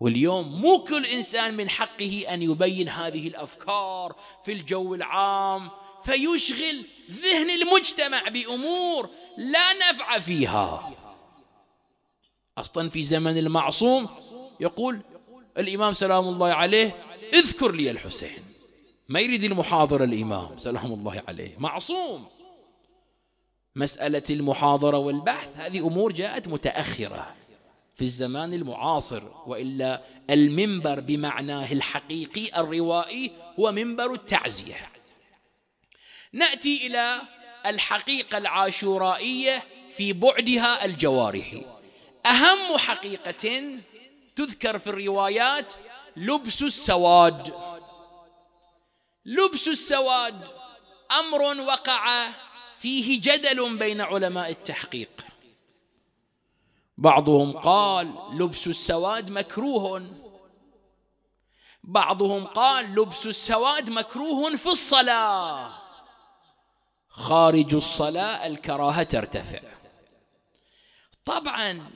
واليوم مو كل إنسان من حقه أن يبين هذه الأفكار في الجو العام فيشغل ذهن المجتمع بأمور لا نفع فيها. أصلا في زمن المعصوم يقول الإمام سلام الله عليه اذكر لي الحسين. ما يريد المحاضرة الإمام سلام الله عليه. معصوم. مسألة المحاضرة والبحث هذه أمور جاءت متأخرة في الزمان المعاصر وإلا المنبر بمعناه الحقيقي الروائي هو منبر التعزية. نأتي إلى الحقيقة العاشورائية في بعدها الجوارحي أهم حقيقة تذكر في الروايات لبس السواد. لبس السواد أمر وقع فيه جدل بين علماء التحقيق. بعضهم قال لبس السواد مكروه. بعضهم قال لبس السواد مكروه في الصلاة. خارج الصلاة الكراهة ترتفع. طبعا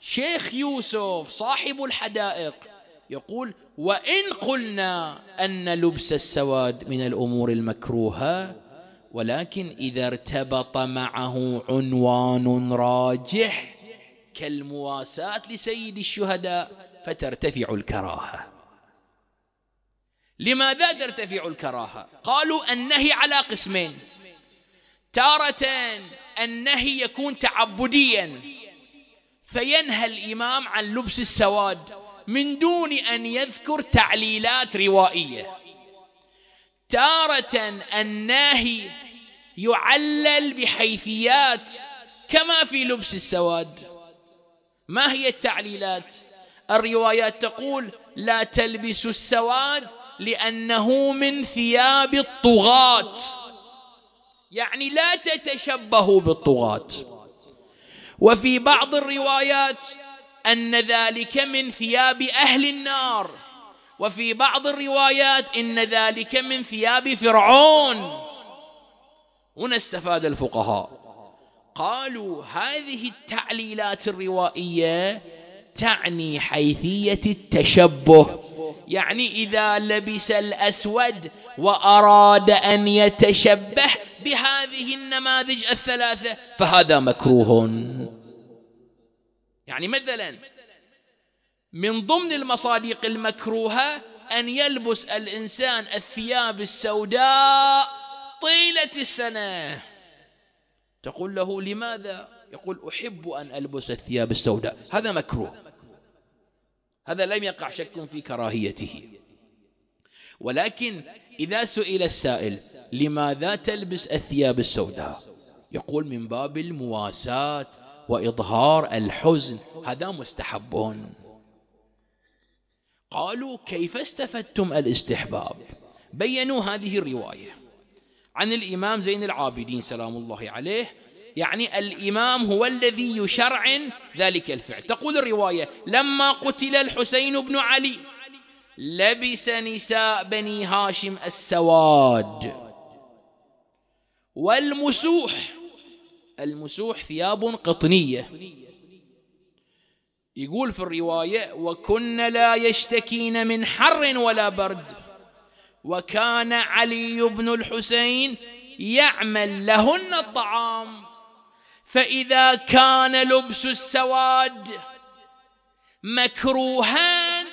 شيخ يوسف صاحب الحدائق يقول وإن قلنا أن لبس السواد من الأمور المكروهة ولكن إذا ارتبط معه عنوان راجح كالمواساة لسيد الشهداء فترتفع الكراهة. لماذا ترتفع الكراهة؟ قالوا النهي على قسمين. تارة النهي يكون تعبديا. فينهى الإمام عن لبس السواد من دون أن يذكر تعليلات روائية. تارة الناهي يعلل بحيثيات كما في لبس السواد. ما هي التعليلات؟ الروايات تقول لا تلبسوا السواد لأنه من ثياب الطغاة. يعني لا تتشبهوا بالطغاة. وفي بعض الروايات أن ذلك من ثياب أهل النار. وفي بعض الروايات إن ذلك من ثياب فرعون. هنا استفاد الفقهاء. قالوا هذه التعليلات الروائية تعني حيثية التشبه. يعني إذا لبس الأسود وأراد أن يتشبه بهذه النماذج الثلاثة فهذا مكروه. يعني مثلا من ضمن المصادق المكروهة أن يلبس الإنسان الثياب السوداء طيلة السنة. تقول له لماذا؟ يقول أحب أن ألبس الثياب السوداء. هذا مكروه. هذا لم يقع شك في كراهيته. ولكن إذا سئل السائل لماذا تلبس الثياب السوداء؟ يقول من باب المواساة وإظهار الحزن هذا مستحب قالوا كيف استفدتم الاستحباب؟ بينوا هذه الرواية. عن الإمام زين العابدين سلام الله عليه يعني الإمام هو الذي يشرعن ذلك الفعل. تقول الرواية لما قتل الحسين بن علي لبس نساء بني هاشم السواد. والمسوح المسوح ثياب قطنية. يقول في الرواية وكن لا يشتكين من حر ولا برد. وكان علي بن الحسين يعمل لهن الطعام. فإذا كان لبس السواد مكروهان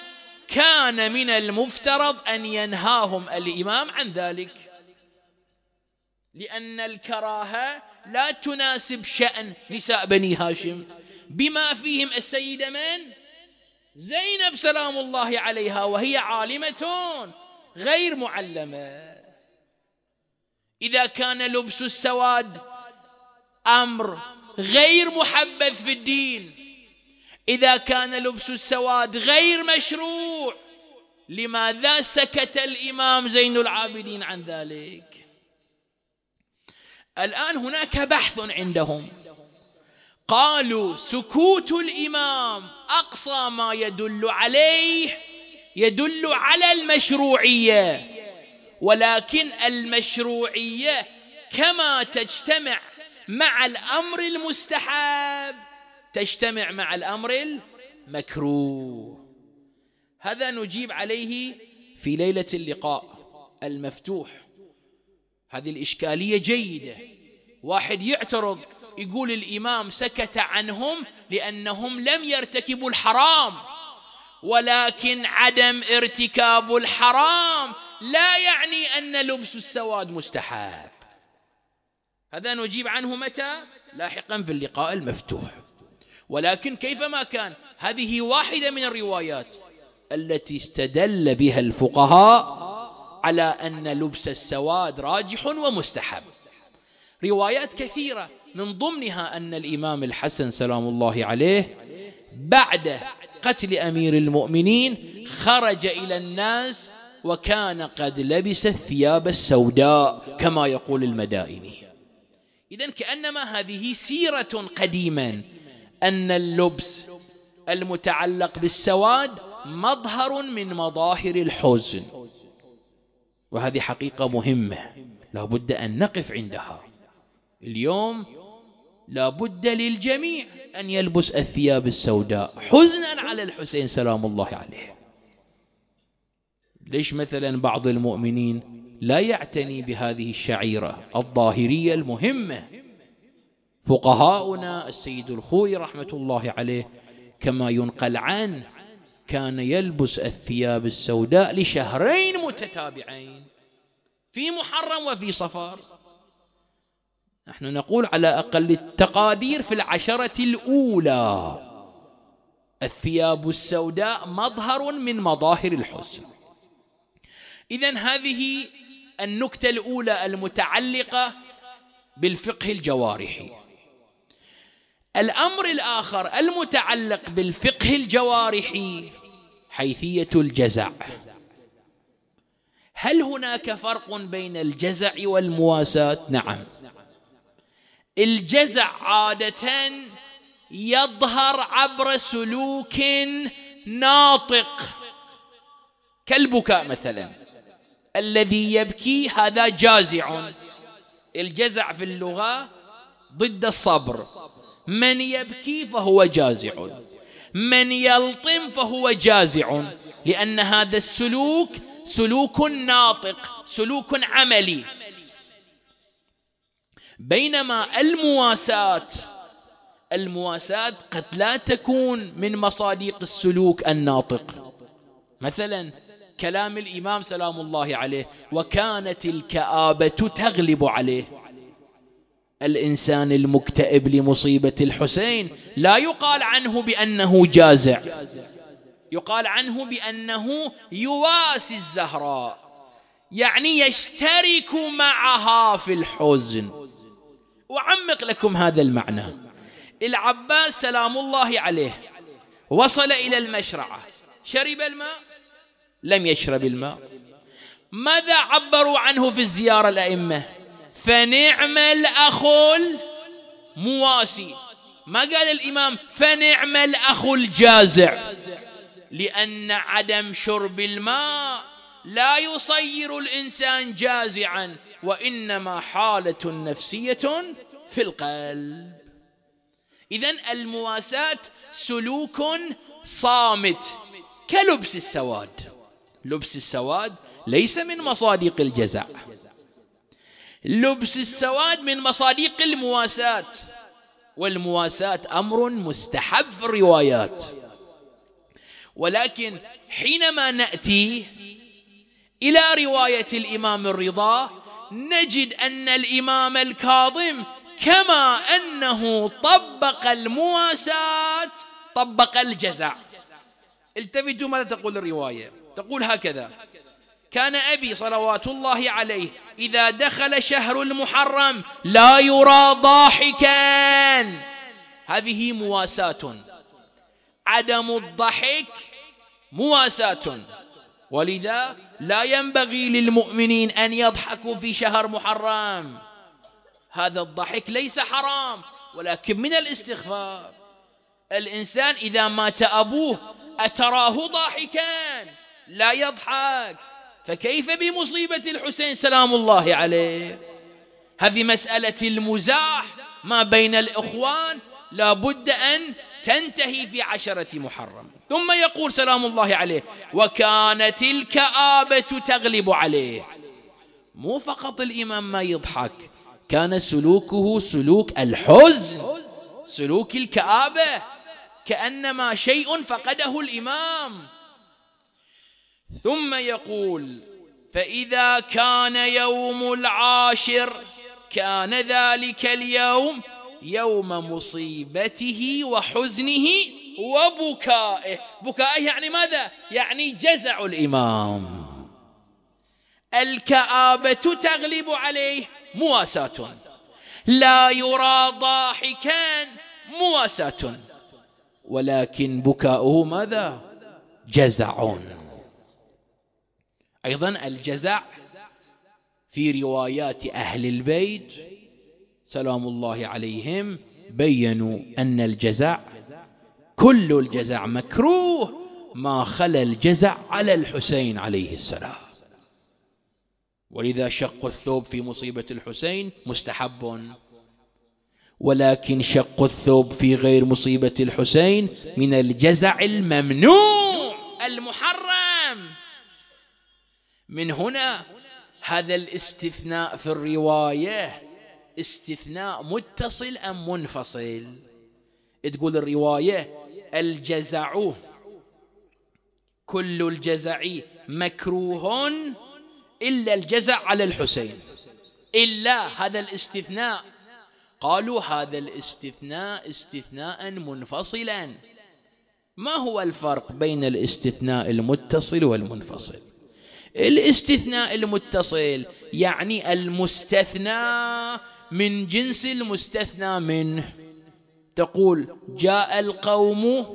كان من المفترض أن ينهاهم الإمام عن ذلك. لأن الكراهة لا تناسب شأن نساء بني هاشم. بما فيهم السيده من؟ زينب سلام الله عليها وهي عالمة غير معلمة. إذا كان لبس السواد أمر غير محبذ في الدين. إذا كان لبس السواد غير مشروع لماذا سكت الإمام زين العابدين عن ذلك؟ الآن هناك بحث عندهم. قالوا سكوت الإمام أقصى ما يدل عليه يدل على المشروعية. ولكن المشروعية كما تجتمع مع الأمر المستحب تجتمع مع الأمر المكروه. هذا نجيب عليه في ليلة اللقاء المفتوح. هذه الإشكالية جيدة. واحد يعترض يقول الإمام سكت عنهم لأنهم لم يرتكبوا الحرام. ولكن عدم ارتكاب الحرام لا يعني أن لبس السواد مستحب هذا نجيب عنه متى؟ لاحقا في اللقاء المفتوح. ولكن كيفما كان هذه واحدة من الروايات التي استدل بها الفقهاء على أن لبس السواد راجح ومستحب. روايات كثيرة من ضمنها أن الإمام الحسن سلام الله عليه بعد قتل أمير المؤمنين خرج إلى الناس وكان قد لبس الثياب السوداء كما يقول المدائني. اذا كأنما هذه سيرة قديما أن اللبس المتعلق بالسواد مظهر من مظاهر الحزن. وهذه حقيقة مهمة لا بد أن نقف عندها. اليوم لا بد للجميع أن يلبس الثياب السوداء حزنا على الحسين سلام الله عليه. ليش مثلا بعض المؤمنين لا يعتني بهذه الشعيرة الظاهرية المهمة. فقهاؤنا السيد الخوي رحمة الله عليه كما ينقل عنه كان يلبس الثياب السوداء لشهرين متتابعين في محرم وفي صفر نحن نقول على أقل التقادير في العشرة الأولى. الثياب السوداء مظهر من مظاهر الحسن. اذا هذه النكتة الأولى المتعلقة بالفقه الجوارحي. الأمر الآخر المتعلق بالفقه الجوارحي حيثية الجزع. هل هناك فرق بين الجزع والمواساة؟ نعم. الجزع عادة يظهر عبر سلوك ناطق كالبكاء مثلا. الذي يبكي هذا جازع. الجزع في اللغة ضد الصبر. من يبكي فهو جازع. من يلطم فهو جازع. لأن هذا السلوك سلوك ناطق سلوك عملي. بينما المواساة المواساة قد لا تكون من مصادق السلوك الناطق. مثلا كلام الإمام سلام الله عليه وكانت الكآبة تغلب عليه. الإنسان المكتئب لمصيبة الحسين لا يقال عنه بأنه جازع يقال عنه بأنه يواسي الزهراء يعني يشترك معها في الحزن. أعمق لكم هذا المعنى. العباس سلام الله عليه وصل إلى المشرعة. شرب الماء؟ لم يشرب الماء. ماذا عبروا عنه في الزيارة الأئمة؟ فنعم الأخ المواسي. ما قال الإمام؟ فنعم الأخ الجازع. لأن عدم شرب الماء لا يصير الإنسان جازعا وإنما حالة نفسية في القلب. إذا المواساة سلوك صامت كلبس السواد. لبس السواد ليس من مصادق الجزع لبس السواد من مصادق المواساة والمواساة أمر مستحب في الروايات ولكن حينما نأتي إلى رواية الإمام الرضا نجد أن الإمام الكاظم كما أنه طبق المواساة طبق الجزع التفتوا ماذا تقول الرواية؟ تقول هكذا كان أبي صلوات الله عليه إذا دخل شهر المحرم لا يرى ضاحكا. هذه مواساة. عدم الضحك مواساة. ولذا لا ينبغي للمؤمنين أن يضحكوا في شهر محرم. هذا الضحك ليس حرام ولكن من الاستخفاف الإنسان إذا مات أبوه أتراه ضاحكا. لا يضحك. فكيف بمصيبة الحسين؟ سلام الله عليه. هذه مسألة المزاح ما بين الإخوان. لا بد أن تنتهي في عشرة محرم. ثم يقول سلام الله عليه وكانت الكآبة تغلب عليه. مو فقط الإمام ما يضحك كان سلوكه سلوك الحزن. سلوك الكآبة كأنما شيء فقده الإمام. ثم يقول فإذا كان يوم العاشر كان ذلك اليوم يوم مصيبته وحزنه وبكائه. بكائه يعني ماذا؟ يعني جزع الإمام. الكآبة تغلب عليه مواساة. لا يرى ضاحكا مواساة. ولكن بكاؤه ماذا؟ جزع. أيضا الجزع في روايات أهل البيت سلام الله عليهم بينوا أن الجزع كل الجزع مكروه ما خلا الجزع على الحسين عليه السلام. ولذا شق الثوب في مصيبة الحسين مستحب. ولكن شق الثوب في غير مصيبة الحسين من الجزع الممنوع المحرم. من هنا هذا الاستثناء في الرواية استثناء متصل أم منفصل؟ تقول الرواية الجزع كل الجزع مكروه إلا الجزع على الحسين. إلا هذا الاستثناء. قالوا هذا الاستثناء استثناء منفصلا. ما هو الفرق بين الاستثناء المتصل والمنفصل؟ الاستثناء المتصل يعني المستثنى من جنس المستثنى منه. تقول جاء القوم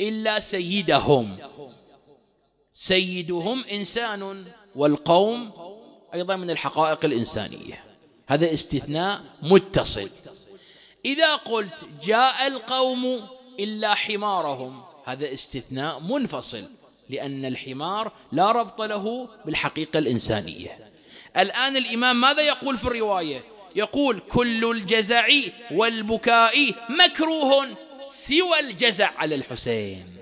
إلا سيدهم. سيدهم إنسان والقوم أيضا من الحقائق الإنسانية. هذا استثناء متصل. إذا قلت جاء القوم إلا حمارهم هذا استثناء منفصل. لأن الحمار لا ربط له بالحقيقة الإنسانية. الآن الإمام ماذا يقول في الرواية؟ يقول كل الجزع والبكاء مكروه سوى الجزع على الحسين.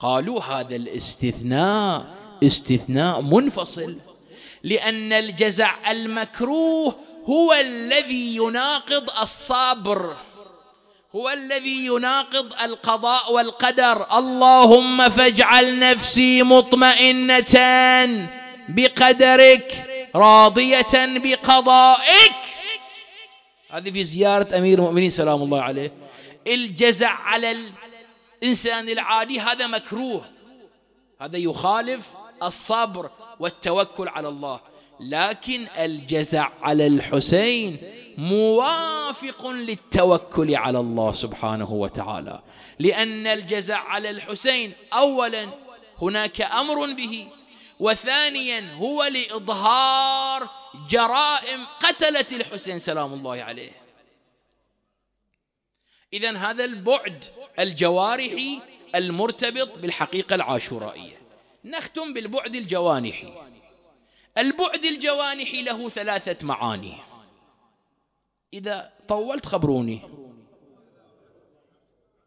قالوا هذا الاستثناء استثناء منفصل لأن الجزع المكروه هو الذي يناقض الصبر. هو الذي يناقض القضاء والقدر. اللهم فاجعل نفسي مطمئنه بقدرك راضيه بقضائك. هذه في زيارة أمير المؤمنين سلام الله عليه. الجزع على الإنسان العادي هذا مكروه. هذا يخالف الصبر والتوكل على الله. لكن الجزع على الحسين موافق للتوكل على الله سبحانه وتعالى. لأن الجزع على الحسين اولا هناك أمر به وثانيا هو لإظهار جرائم قتلت الحسين سلام الله عليه. اذا هذا البعد الجوارحي المرتبط بالحقيقة العاشورائية. نختم بالبعد الجوانحي. البعد الجوانحي له ثلاثة معاني. إذا طولت خبروني.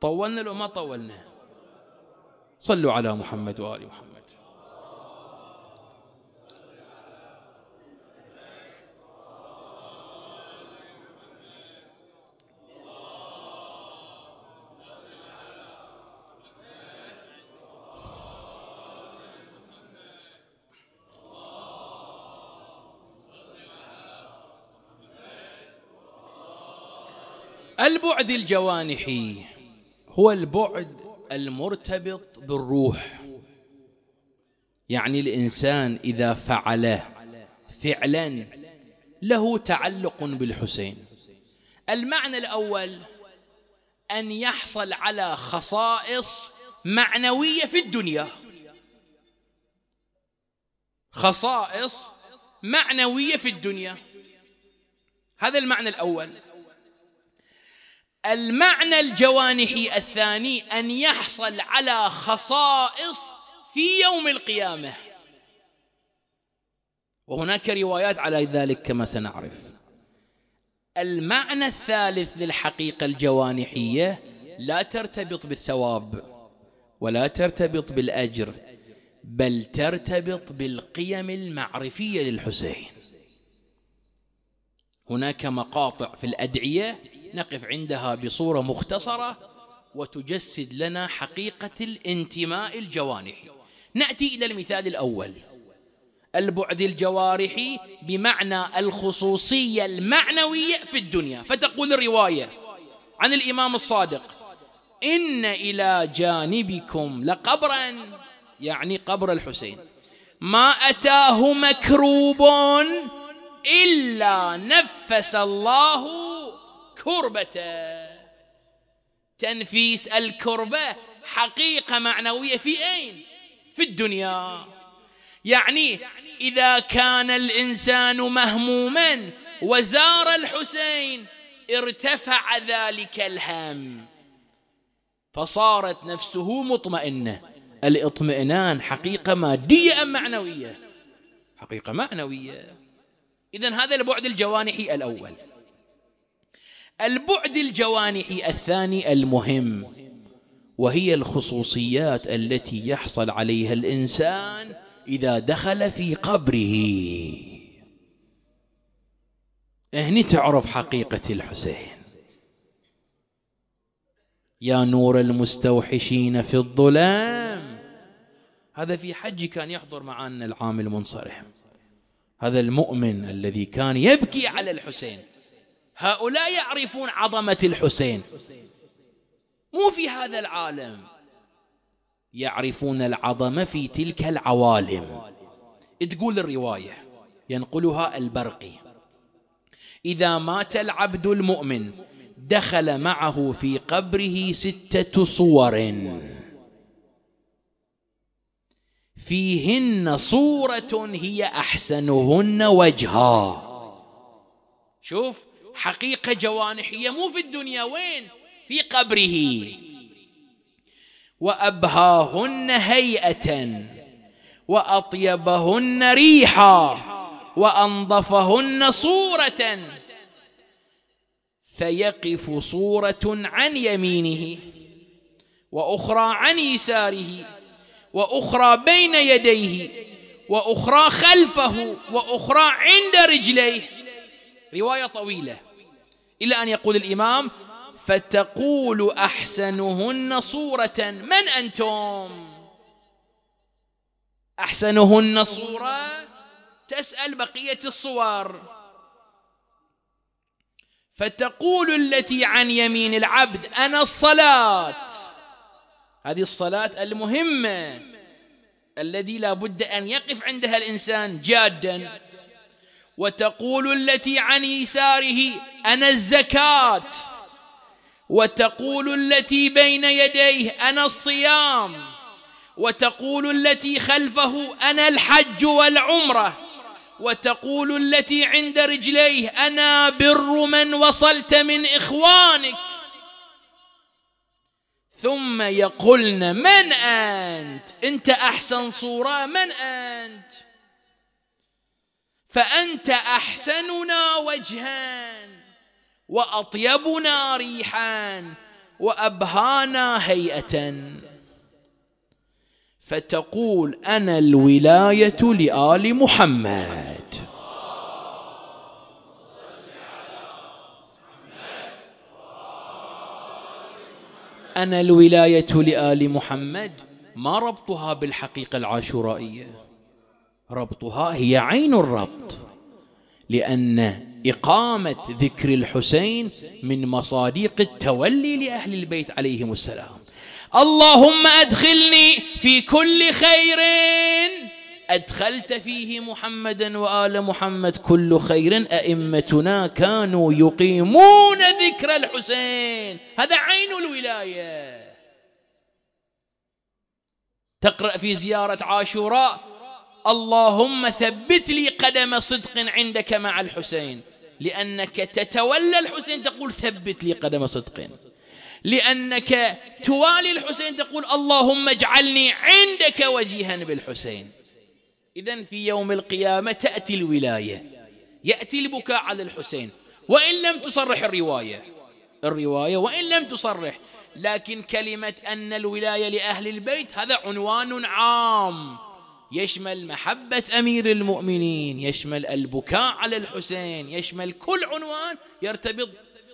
طولنا لو ما طولنا. صلوا على محمد وآل محمد. البعد الجوانحي هو البعد المرتبط بالروح. يعني الإنسان إذا فعل فعلا له تعلق بالحسين. المعنى الأول أن يحصل على خصائص معنوية في الدنيا. خصائص معنوية في الدنيا. هذا المعنى الأول. المعنى الجوانحي الثاني أن يحصل على خصائص في يوم القيامة. وهناك روايات على ذلك كما سنعرف. المعنى الثالث للحقيقة الجوانحية لا ترتبط بالثواب ولا ترتبط بالأجر بل ترتبط بالقيم المعرفية للحسين. هناك مقاطع في الأدعية نقف عندها بصورة مختصرة وتجسد لنا حقيقة الانتماء الجوانحي. نأتي إلى المثال الأول. البعد الجوارحي بمعنى الخصوصية المعنوية في الدنيا. فتقول الرواية عن الإمام الصادق إن إلى جانبكم لقبرا يعني قبر الحسين ما أتاه مكروب إلا نفس الله كربته تنفيس الكربة حقيقة معنوية في أين؟ في الدنيا. يعني إذا كان الإنسان مهموما وزار الحسين ارتفع ذلك الهم. فصارت نفسه مطمئنة. الاطمئنان حقيقة مادية أم معنوية؟ حقيقة معنوية. اذا هذا البعد الجوانحي الأول. البعد الجوانحي الثاني المهم وهي الخصوصيات التي يحصل عليها الإنسان إذا دخل في قبره. هني تعرف حقيقة الحسين. يا نور المستوحشين في الظلام. هذا في حج كان يحضر معنا العام المنصرم. هذا المؤمن الذي كان يبكي على الحسين. هؤلاء يعرفون عظمة الحسين. مو في هذا العالم. يعرفون العظمه في تلك العوالم. تقول الرواية ينقلها البرقي. إذا مات العبد المؤمن دخل معه في قبره ستة صور. فيهن صورة هي أحسنهن وجها. شوف حقيقة جوانحية مو في الدنيا وين؟ في قبره. وأبهاهن هيئة وأطيبهن ريحا وأنظفهن صورة. فيقف صورة عن يمينه وأخرى عن يساره وأخرى بين يديه وأخرى خلفه وأخرى عند رجليه. رواية طويلة. إلى أن يقول الإمام فتقول أحسنهن صورة. من أنتم؟ أحسنهن صورة؟ تسأل بقية الصور. فتقول التي عن يمين العبد أنا الصلاة. هذه الصلاة المهمة الذي لا بد أن يقف عندها الإنسان جادا. وتقول التي عن يساره أنا الزكاة. وتقول التي بين يديه أنا الصيام. وتقول التي خلفه أنا الحج والعمرة. وتقول التي عند رجليه أنا بر من وصلت من إخوانك. ثم يقولن من أنت؟ إنت أحسن صورة من أنت؟ فأنت أحسننا وجها وأطيبنا ريحا وأبهانا هيئه فتقول أنا الولاية لآل محمد. أنا الولاية لآل محمد. ما ربطها بالحقيقة العاشورائية؟ ربطها هي عين الربط لأن إقامة ذكر الحسين من مصادق التولي لأهل البيت عليهم السلام. اللهم أدخلني في كل خير. أدخلت فيه محمدا وآل محمد كل خير. أئمتنا كانوا يقيمون ذكر الحسين. هذا عين الولاية. تقرأ في زيارة عاشوراء اللهم ثبت لي قدم صدق عندك مع الحسين. لأنك تتولى الحسين تقول ثبت لي قدم صدق. لأنك توالي الحسين تقول اللهم اجعلني عندك وجيها بالحسين. إذا في يوم القيامة تأتي الولاية. يأتي البكاء على الحسين. وإن لم تصرح الرواية. الرواية وإن لم تصرح. لكن كلمة أن الولاية لأهل البيت هذا عنوان عام. يشمل محبة أمير المؤمنين يشمل البكاء على الحسين يشمل كل عنوان يرتبط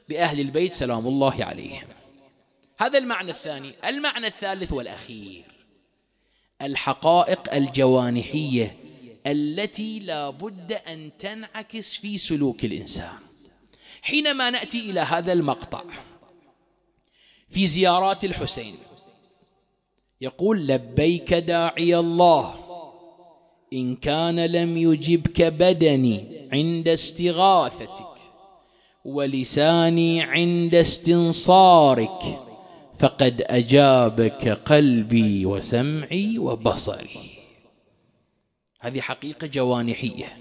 بأهل البيت سلام الله عليهم. هذا المعنى الثاني المعنى الثالث والأخير الحقائق الجوانحية التي لا بد أن تنعكس في سلوك الإنسان. حينما نأتي إلى هذا المقطع في زيارات الحسين يقول لبيك داعي الله. إن كان لم يجبك بدني عند استغاثتك ولساني عند استنصارك فقد أجابك قلبي وسمعي وبصري. هذه حقيقة جوانحية.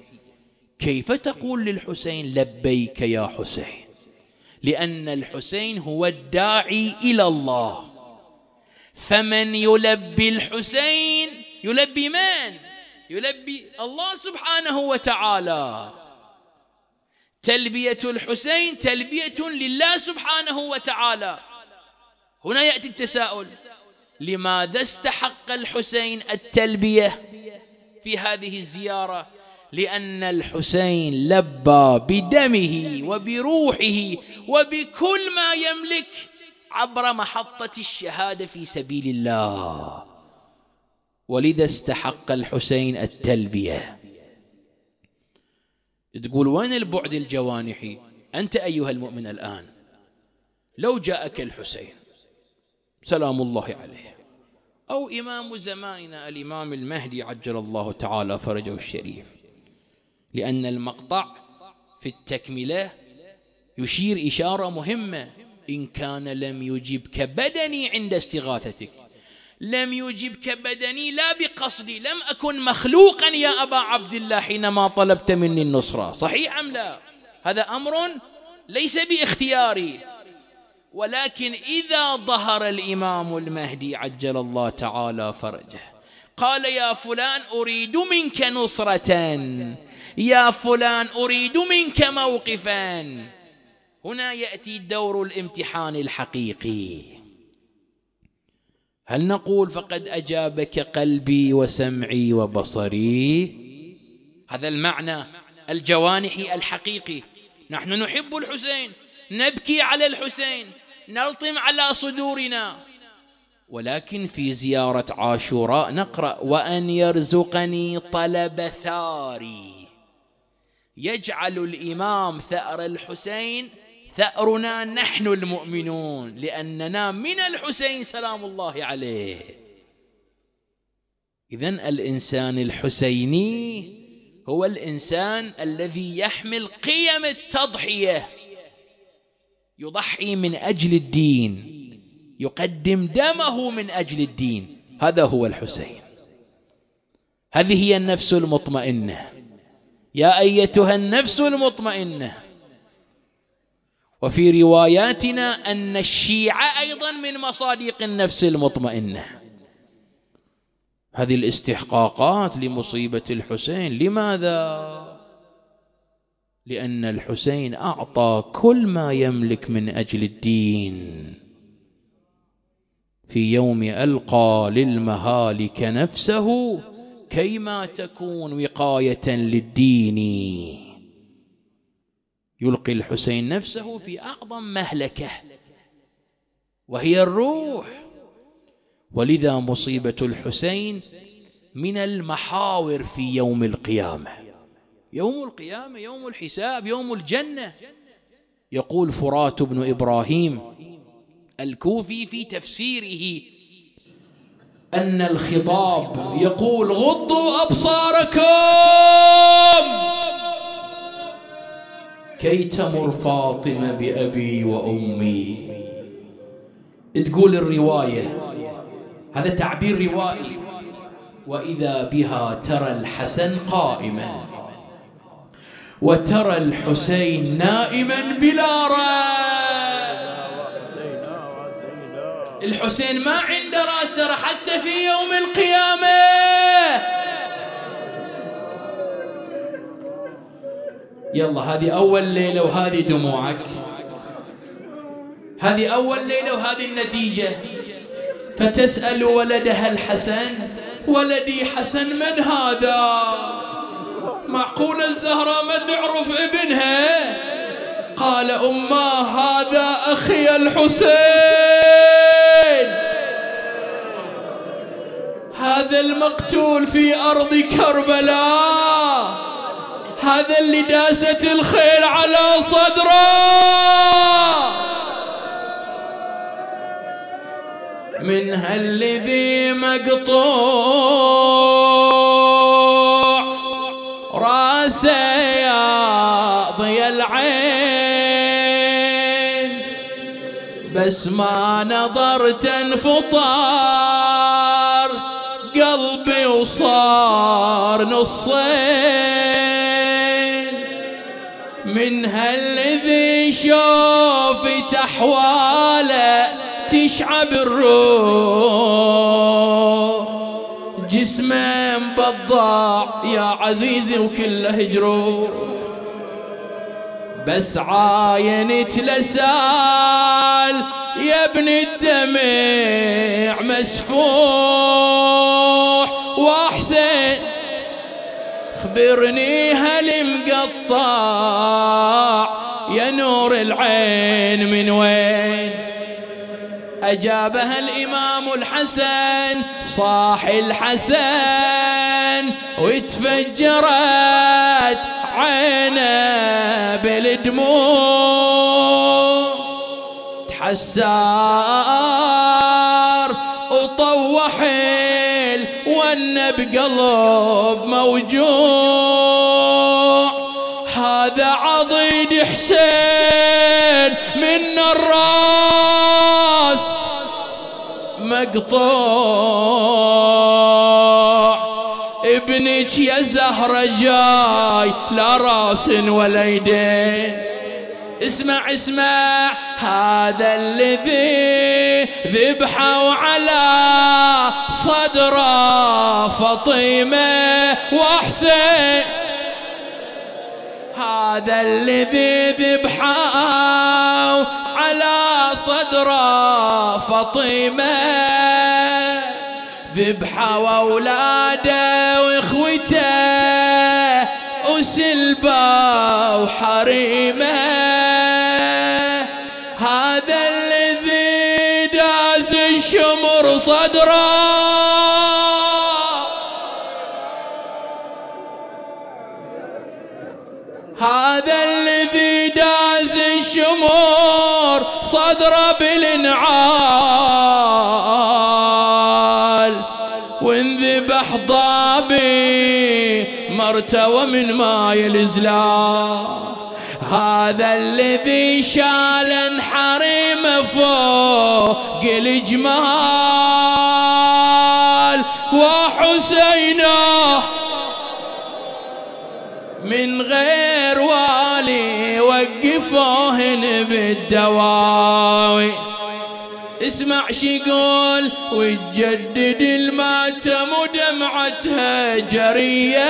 كيف تقول للحسين لبيك يا حسين؟ لأن الحسين هو الداعي إلى الله. فمن يلبي الحسين يلبي من؟ يلبي الله سبحانه وتعالى. تلبية الحسين تلبية لله سبحانه وتعالى. هنا يأتي التساؤل. لماذا استحق الحسين التلبية في هذه الزيارة؟ لأن الحسين لبى بدمه وبروحه وبكل ما يملك عبر محطة الشهادة في سبيل الله. ولذا استحق الحسين التلبية. تقول وين البعد الجوانحي؟ أنت أيها المؤمن الآن. لو جاءك الحسين سلام الله عليه. أو إمام زماننا الإمام المهدي عجل الله تعالى فرجه الشريف. لأن المقطع في التكملة يشير إشارة مهمة. إن كان لم يجبك بدني عند استغاثتك. لم يجبك بدني لا بقصدي لم أكن مخلوقا يا أبا عبد الله حينما طلبت مني النصرة. صحيح أم لا؟ هذا أمر ليس باختياري. ولكن إذا ظهر الإمام المهدي عجل الله تعالى فرجه قال يا فلان أريد منك نصرة يا فلان أريد منك موقفا. هنا يأتي دور الامتحان الحقيقي. هل نقول فقد أجابك قلبي وسمعي وبصري؟ هذا المعنى الجوانحي الحقيقي. نحن نحب الحسين نبكي على الحسين نلطم على صدورنا. ولكن في زيارة عاشوراء نقرأ وأن يرزقني طلب ثاري. يجعل الإمام ثأر الحسين ثأرنا نحن المؤمنون لأننا من الحسين سلام الله عليه. إذا الإنسان الحسيني هو الإنسان الذي يحمل قيم التضحية يضحي من أجل الدين يقدم دمه من أجل الدين. هذا هو الحسين. هذه هي النفس المطمئنة. يا أيتها النفس المطمئنة وفي رواياتنا أن الشيعة أيضا من مصادق النفس المطمئنة. هذه الاستحقاقات لمصيبة الحسين. لماذا؟ لأن الحسين أعطى كل ما يملك من أجل الدين. في يوم ألقى للمهالك نفسه كيما تكون وقاية للدين. يلقي الحسين نفسه في أعظم مهلكة وهي الروح. ولذا مصيبة الحسين من المحاور في يوم القيامة. يوم القيامة يوم الحساب يوم الجنة. يقول فرات بن إبراهيم الكوفي في تفسيره أن الخطاب يقول غضوا أبصاركم! كي تمر فاطمة بأبي وأمي. تقول الرواية هذا تعبير روائي. وإذا بها ترى الحسن قائما وترى الحسين نائما بلا رأس. الحسين ما عنده رأس ترى حتى في يوم القيامة. يلا هذه أول ليلة وهذه دموعك. هذه أول ليلة وهذه النتيجة. فتسأل ولدها الحسن ولدي حسن من هذا؟ معقول الزهرة ما تعرف ابنها؟ قال أما هذا أخي الحسين. هذا المقتول في أرض كربلاء. هذا اللي داست الخيل على صدره. من هالذي مقطوع راسه يا ضي العين. بس ما نظرت انفطار قلبي وصار نصين. من هالذي شوفت أحواله تشعب الروح. جسمه مبضع يا عزيزي وكله جروح. بس عاينت لسال يا ابن الدمع مسفوح. وأحسن خبرني هل مقطع يا نور العين من وين؟ أجابها الإمام الحسن صاح الحسن وتفجرت عينه بالدموع. تحسار وطوح ون بقلب موجوع. هذا عضيد حسين من الراس مقطوع. ابنك يا زهرة جاي لا راس ولا يدين. اسمع اسمع. هذا الذي ذبحوا على صدرة فطيمة وحسين. هذا الذي ذبحوا على صدرة فطيمة. ذبحوا وأولاده وإخوته. وسلبة وحريمة. بالانعال وانذبح ضابي مرتوى من ماي الازلام هذا الذي شال حريم فوق الجمال. وحسينه من غير والي وقفوهن بالدواوي. اسمع يقول وتجدد الماتم ودمعتها جريه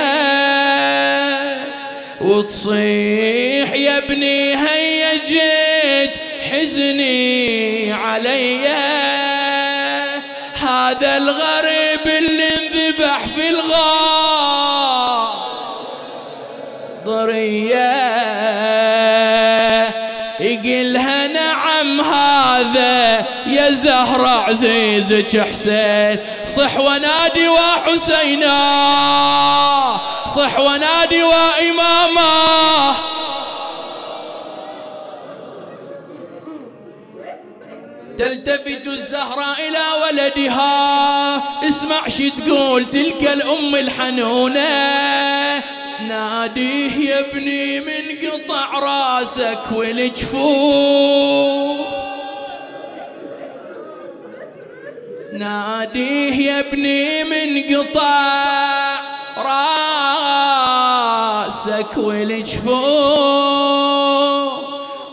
وتصيح يا ابني هيا جيت حزني علي ظهر عزيزك حسين صح ونادي وحسينا. صح ونادي وإماما. تلتفت الزهراء إلى ولدها. اسمع شي تقول تلك الأم الحنونة. ناديه يا ابني من قطع راسك والجفوف ناديه يا ابني من قطع راسك والجفوف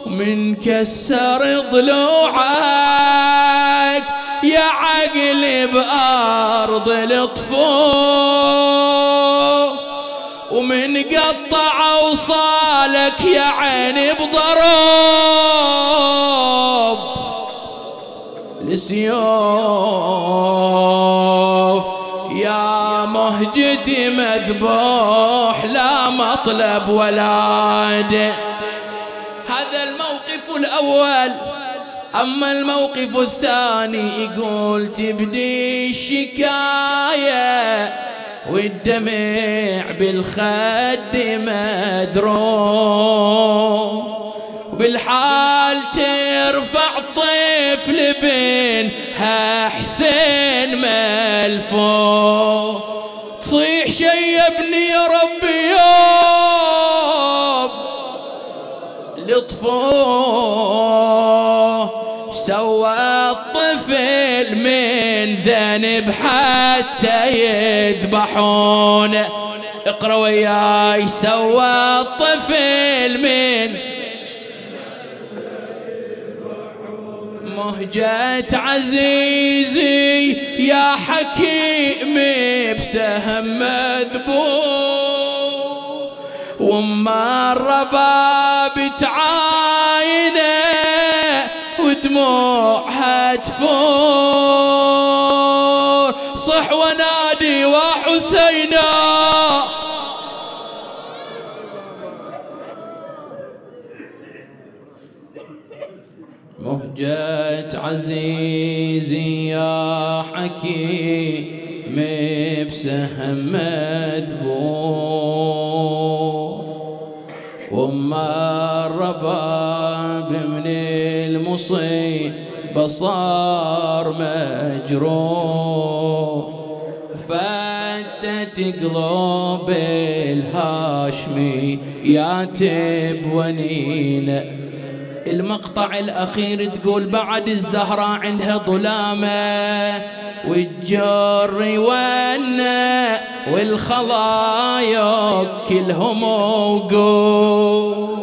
من كسر ضلوعك يا عقل بأرض الطفوف ومن قطع أوصالك يا عيني بضرب لسيوف يا مهجتي مذبوح لا مطلب ولاد هذا الموقف الأول. أما الموقف الثاني يقول تبدي الشكاية والدمع بالخد مذروب بالحال ترفع طفل بينها حسين ملفو تصيح شي يا ابني يا ربي يوم لطفوه سوى الطفل من ذنب حتى يذبحون اقرأ وياي سوى الطفل من مهجة عزيزي يا حكيم بسهم مذبوح وما الرباب تعاينه ودموعها تفور مهجة عزيزي يا حكيم بسهم مذبوح وما الرباب من المصيبة صار مجروح. فتت قلوب الهاشمي يا تب ونينه المقطع الأخير تقول بعد الزهرة عندها ظلامة والجر ونا والخضايا كلهم وقوف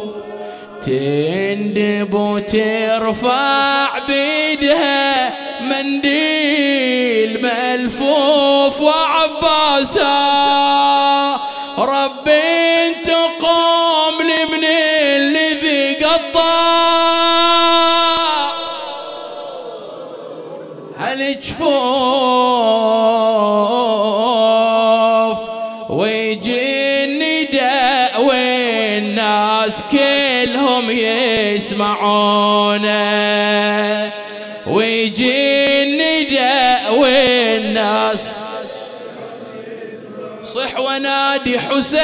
تندب وترفع بيدها منديل ملفوف وعباسا يسمعونه ويجي النداء والناس. صح ونادي حسين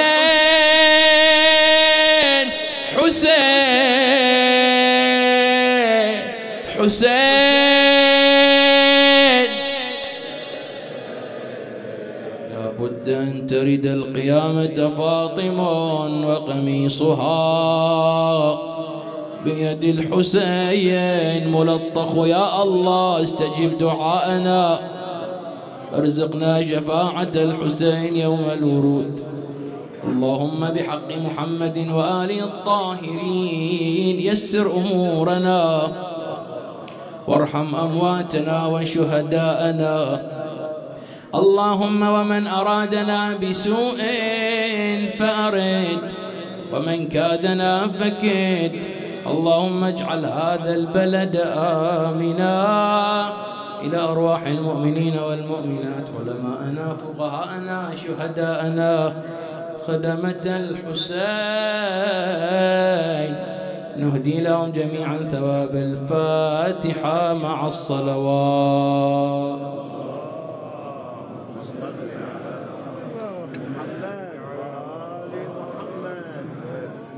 حسين حسين. لابد أن ترد القيامة فاطم وقميصها. بيد الحسين ملطخ يا الله استجب دعاءنا. ارزقنا شفاعة الحسين يوم الورود. اللهم بحق محمد وآله الطاهرين يسر أمورنا. وارحم أمواتنا وشهداءنا. اللهم ومن أرادنا بسوء فأرد ومن كادنا فكد. اللهم اجعل هذا البلد آمنا إلى أرواح المؤمنين والمؤمنات علماءنا فقهاءنا شهداءنا خدمة الحسين. نهدي لهم جميعا ثواب الفاتحة مع الصلوات.